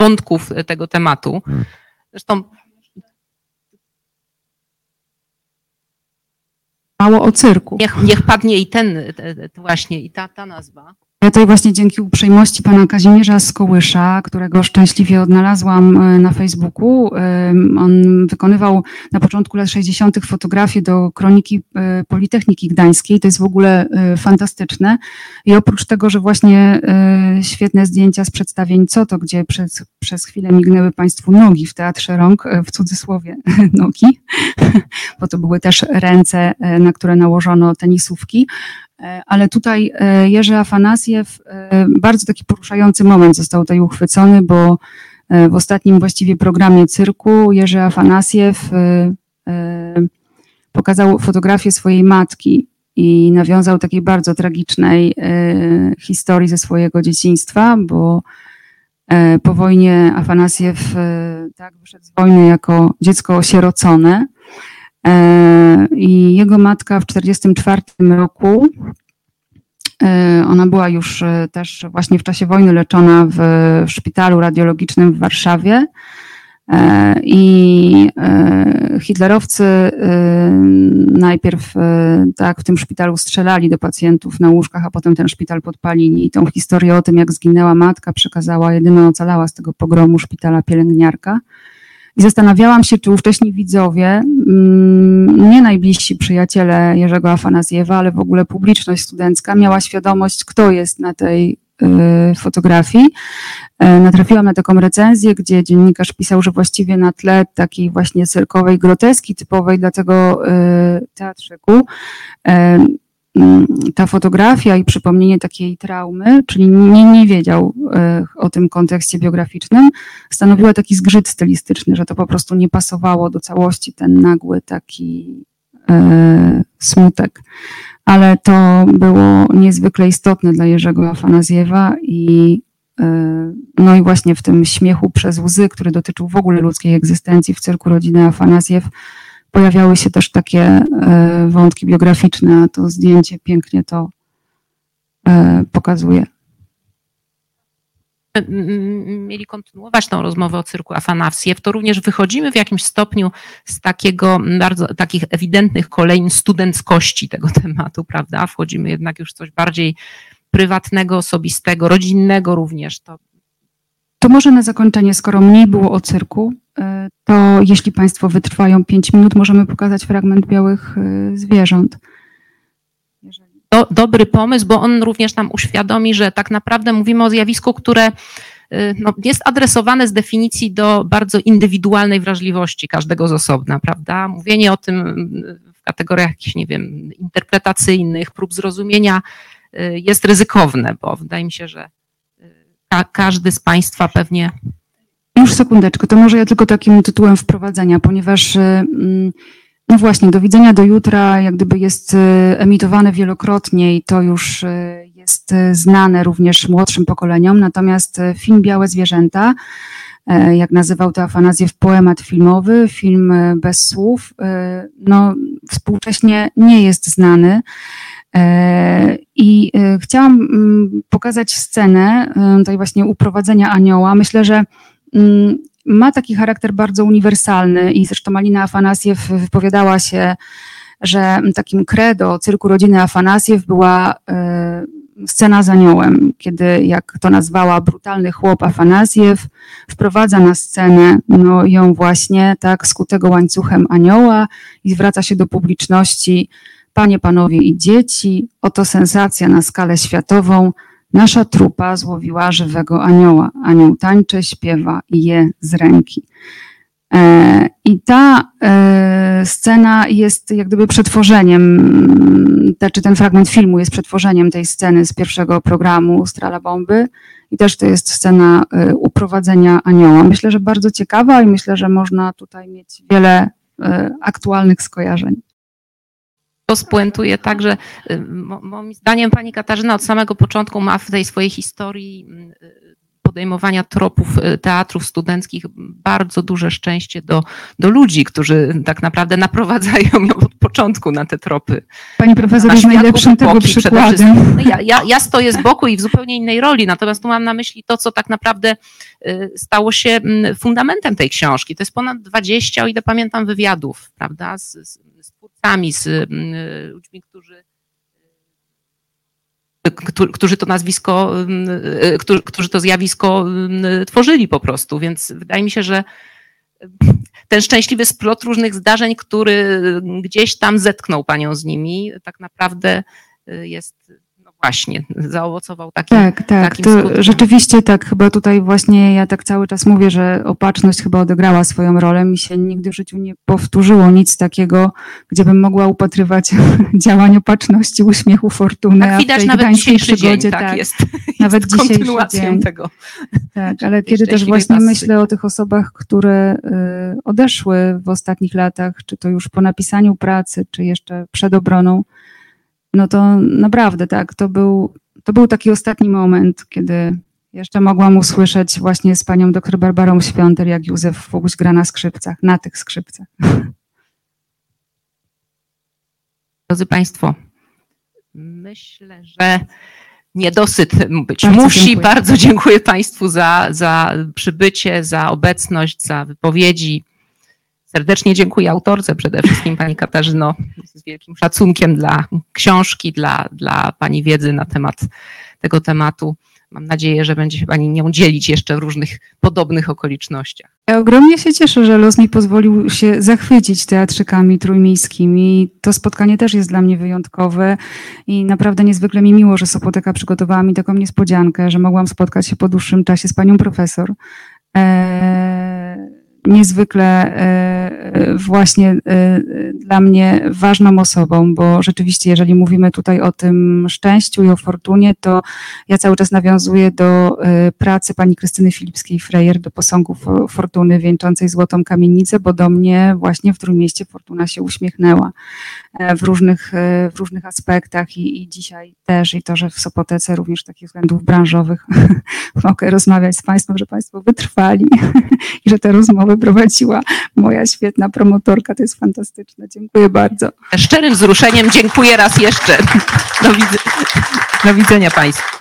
Speaker 3: wątków tego tematu. Hmm. Zresztą
Speaker 4: mało o cyrku.
Speaker 3: Niech, niech padnie i ten właśnie, i ta, ta nazwa.
Speaker 4: Tutaj właśnie dzięki uprzejmości pana Kazimierza Skołysza, którego szczęśliwie odnalazłam e, na Facebooku. On wykonywał na początku lat 60. fotografie do kroniki e, Politechniki Gdańskiej. To jest w ogóle e, fantastyczne. I oprócz tego, że właśnie świetne zdjęcia z przedstawień Co to, gdzie przez, przez chwilę mignęły państwu nogi w Teatrze Rąk, w cudzysłowie nogi, bo to były też ręce, na które nałożono tenisówki ale tutaj e, Jerzy Afanasiew, e, bardzo taki poruszający moment został tutaj uchwycony, bo w ostatnim właściwie programie cyrku Jerzy Afanasiew pokazał fotografię swojej matki i nawiązał takiej bardzo tragicznej historii ze swojego dzieciństwa, bo po wojnie Afanasiew tak, wyszedł z wojny jako dziecko osierocone. E, i jego matka w 1944 roku ona była już też właśnie w czasie wojny leczona w szpitalu radiologicznym w Warszawie. E, I e, hitlerowcy e, najpierw tak w tym szpitalu strzelali do pacjentów na łóżkach, a potem ten szpital podpalili. I tą historię o tym, jak zginęła matka, przekazała jedyna ocalała z tego pogromu szpitala pielęgniarka. I zastanawiałam się, czy ówcześni widzowie, mm, nie najbliżsi przyjaciele Jerzego Afanasjewa, ale w ogóle publiczność studencka miała świadomość, kto jest na tej Y, fotografii. E, natrafiłam na taką recenzję, gdzie dziennikarz pisał, że właściwie na tle takiej właśnie cyrkowej groteski typowej dla tego y, teatrzyku ta fotografia i przypomnienie takiej traumy, czyli nie, nie wiedział e, o tym kontekście biograficznym, stanowiła taki zgrzyt stylistyczny, że to po prostu nie pasowało do całości ten nagły taki smutek. Ale to było niezwykle istotne dla Jerzego Afanazjewa i e, no i właśnie w tym śmiechu przez łzy, który dotyczył w ogóle ludzkiej egzystencji w cyrku rodziny Afanazjew, pojawiały się też takie e, wątki biograficzne, a to zdjęcie pięknie to e, pokazuje
Speaker 3: mieli kontynuować tą rozmowę o cyrku Afanasjew, to również wychodzimy w jakimś stopniu z takiego bardzo takich ewidentnych kolejn studenckości tego tematu, prawda? Wchodzimy jednak już w coś bardziej prywatnego, osobistego, rodzinnego również. To,
Speaker 4: to może na zakończenie, skoro mniej było o cyrku, e, to jeśli Państwo wytrwają 5 minut, możemy pokazać fragment białych e, zwierząt
Speaker 3: do, dobry pomysł, bo on również nam uświadomi, że tak naprawdę mówimy o zjawisku, które y, no, jest adresowane z definicji do bardzo indywidualnej wrażliwości każdego z osobna, prawda? Mówienie o tym y, w kategoriach jakichś, nie wiem, interpretacyjnych, prób zrozumienia jest ryzykowne, bo wydaje mi się, że ka każdy z Państwa pewnie.
Speaker 4: Już sekundeczkę, to może ja tylko takim tytułem wprowadzenia, ponieważ. Yy, no właśnie, do widzenia do jutra jak gdyby jest y, emitowane wielokrotnie i to już y, jest y, znane również młodszym pokoleniom, natomiast film Białe Zwierzęta, jak nazywał to Afanazjew, poemat filmowy, film bez słów, no współcześnie nie jest znany. I chciałam mm, pokazać scenę tutaj właśnie uprowadzenia anioła. Myślę, że mm, ma taki charakter bardzo uniwersalny i zresztą Malina Afanasiew wypowiadała się, że takim credo cyrku rodziny Afanasiew była e, scena z aniołem, kiedy, jak to nazwała, brutalny chłop Afanasiew wprowadza na scenę no, ją właśnie tak skutego łańcuchem anioła i zwraca się do publiczności, panie, panowie i dzieci, oto sensacja na skalę światową, Nasza trupa złowiła żywego anioła. Anioł tańczy, śpiewa i je z ręki. E, I ta e, scena jest jak gdyby przetworzeniem, czy ten fragment filmu jest przetworzeniem tej sceny z pierwszego programu Strala Bomby. I też to jest scena e, uprowadzenia anioła. Myślę, że bardzo ciekawa i myślę, że można tutaj mieć wiele aktualnych skojarzeń
Speaker 3: to spuentuje tak, że y, moim zdaniem pani Katarzyna od samego początku ma w tej swojej historii y, podejmowania tropów y, teatrów studenckich bardzo duże szczęście do, do ludzi, którzy tak naprawdę naprowadzają ją od początku na te tropy.
Speaker 4: Pani profesor jest najlepszym tego przykładem.
Speaker 3: No ja, ja, ja stoję z boku i w zupełnie innej roli, natomiast tu mam na myśli to, co tak naprawdę stało się mm, fundamentem tej książki. To jest ponad 20, o ile pamiętam, wywiadów, prawda, z, z z mm, ludźmi, którzy którzy to nazwisko, mm, którzy to zjawisko mm, tworzyli po prostu. Więc wydaje mi się, że ten szczęśliwy splot różnych zdarzeń, który gdzieś tam zetknął panią z nimi, tak naprawdę jest właśnie zaowocował takim
Speaker 4: Tak, tak, takim to rzeczywiście tak, chyba tutaj właśnie ja tak cały czas mówię, że opatrzność chyba odegrała swoją rolę. Mi się nigdy w życiu nie powtórzyło nic takiego, gdzie bym mogła upatrywać działań opatrzności, uśmiechu fortuny.
Speaker 3: Tak widać nawet dzisiejszy przygodzie, dzień, tak, tak jest.
Speaker 4: Nawet jest dzisiejszy dzień. tego. Tak, ale kiedy też właśnie pasy. myślę o tych osobach, które y, odeszły w ostatnich latach, czy to już po napisaniu pracy, czy jeszcze przed obroną, no to naprawdę tak, to był, to był taki ostatni moment, kiedy jeszcze mogłam usłyszeć właśnie z panią dr Barbarą Świąter, jak Józef Woguś gra na skrzypcach, na tych skrzypcach.
Speaker 3: Drodzy Państwo, myślę, że niedosyt być
Speaker 4: Bardzo
Speaker 3: musi.
Speaker 4: dziękuję.
Speaker 3: Bardzo dziękuję Państwu za, za przybycie, za obecność, za wypowiedzi. Serdecznie dziękuję autorce przede wszystkim, Pani Katarzyno, z wielkim szacunkiem dla książki, dla, dla Pani wiedzy na temat tego tematu. Mam nadzieję, że będzie się Pani nią dzielić jeszcze w różnych podobnych okolicznościach.
Speaker 4: Ja ogromnie się cieszę, że los mi pozwolił się zachwycić teatrzykami trójmiejskimi. To spotkanie też jest dla mnie wyjątkowe i naprawdę niezwykle mi miło, że Sopoteka przygotowała mi taką niespodziankę, że mogłam spotkać się po dłuższym czasie z panią profesor. Eee, niezwykle e, właśnie e, dla mnie ważną osobą, bo rzeczywiście, jeżeli mówimy tutaj o tym szczęściu i o fortunie, to ja cały czas nawiązuję do e, pracy pani Krystyny Filipskiej-Frejer, do posągu fo- fortuny wieńczącej złotą kamienicę, bo do mnie właśnie w Trójmieście fortuna się uśmiechnęła e, w różnych, e, w różnych aspektach i, i dzisiaj też i to, że w Sopotece również z takich względów branżowych mogę rozmawiać z Państwem, że Państwo wytrwali i że te rozmowy prowadziła moja świetna promotorka. To jest fantastyczne. Dziękuję bardzo.
Speaker 3: Szczerym wzruszeniem dziękuję raz jeszcze. Do widzenia Państwu.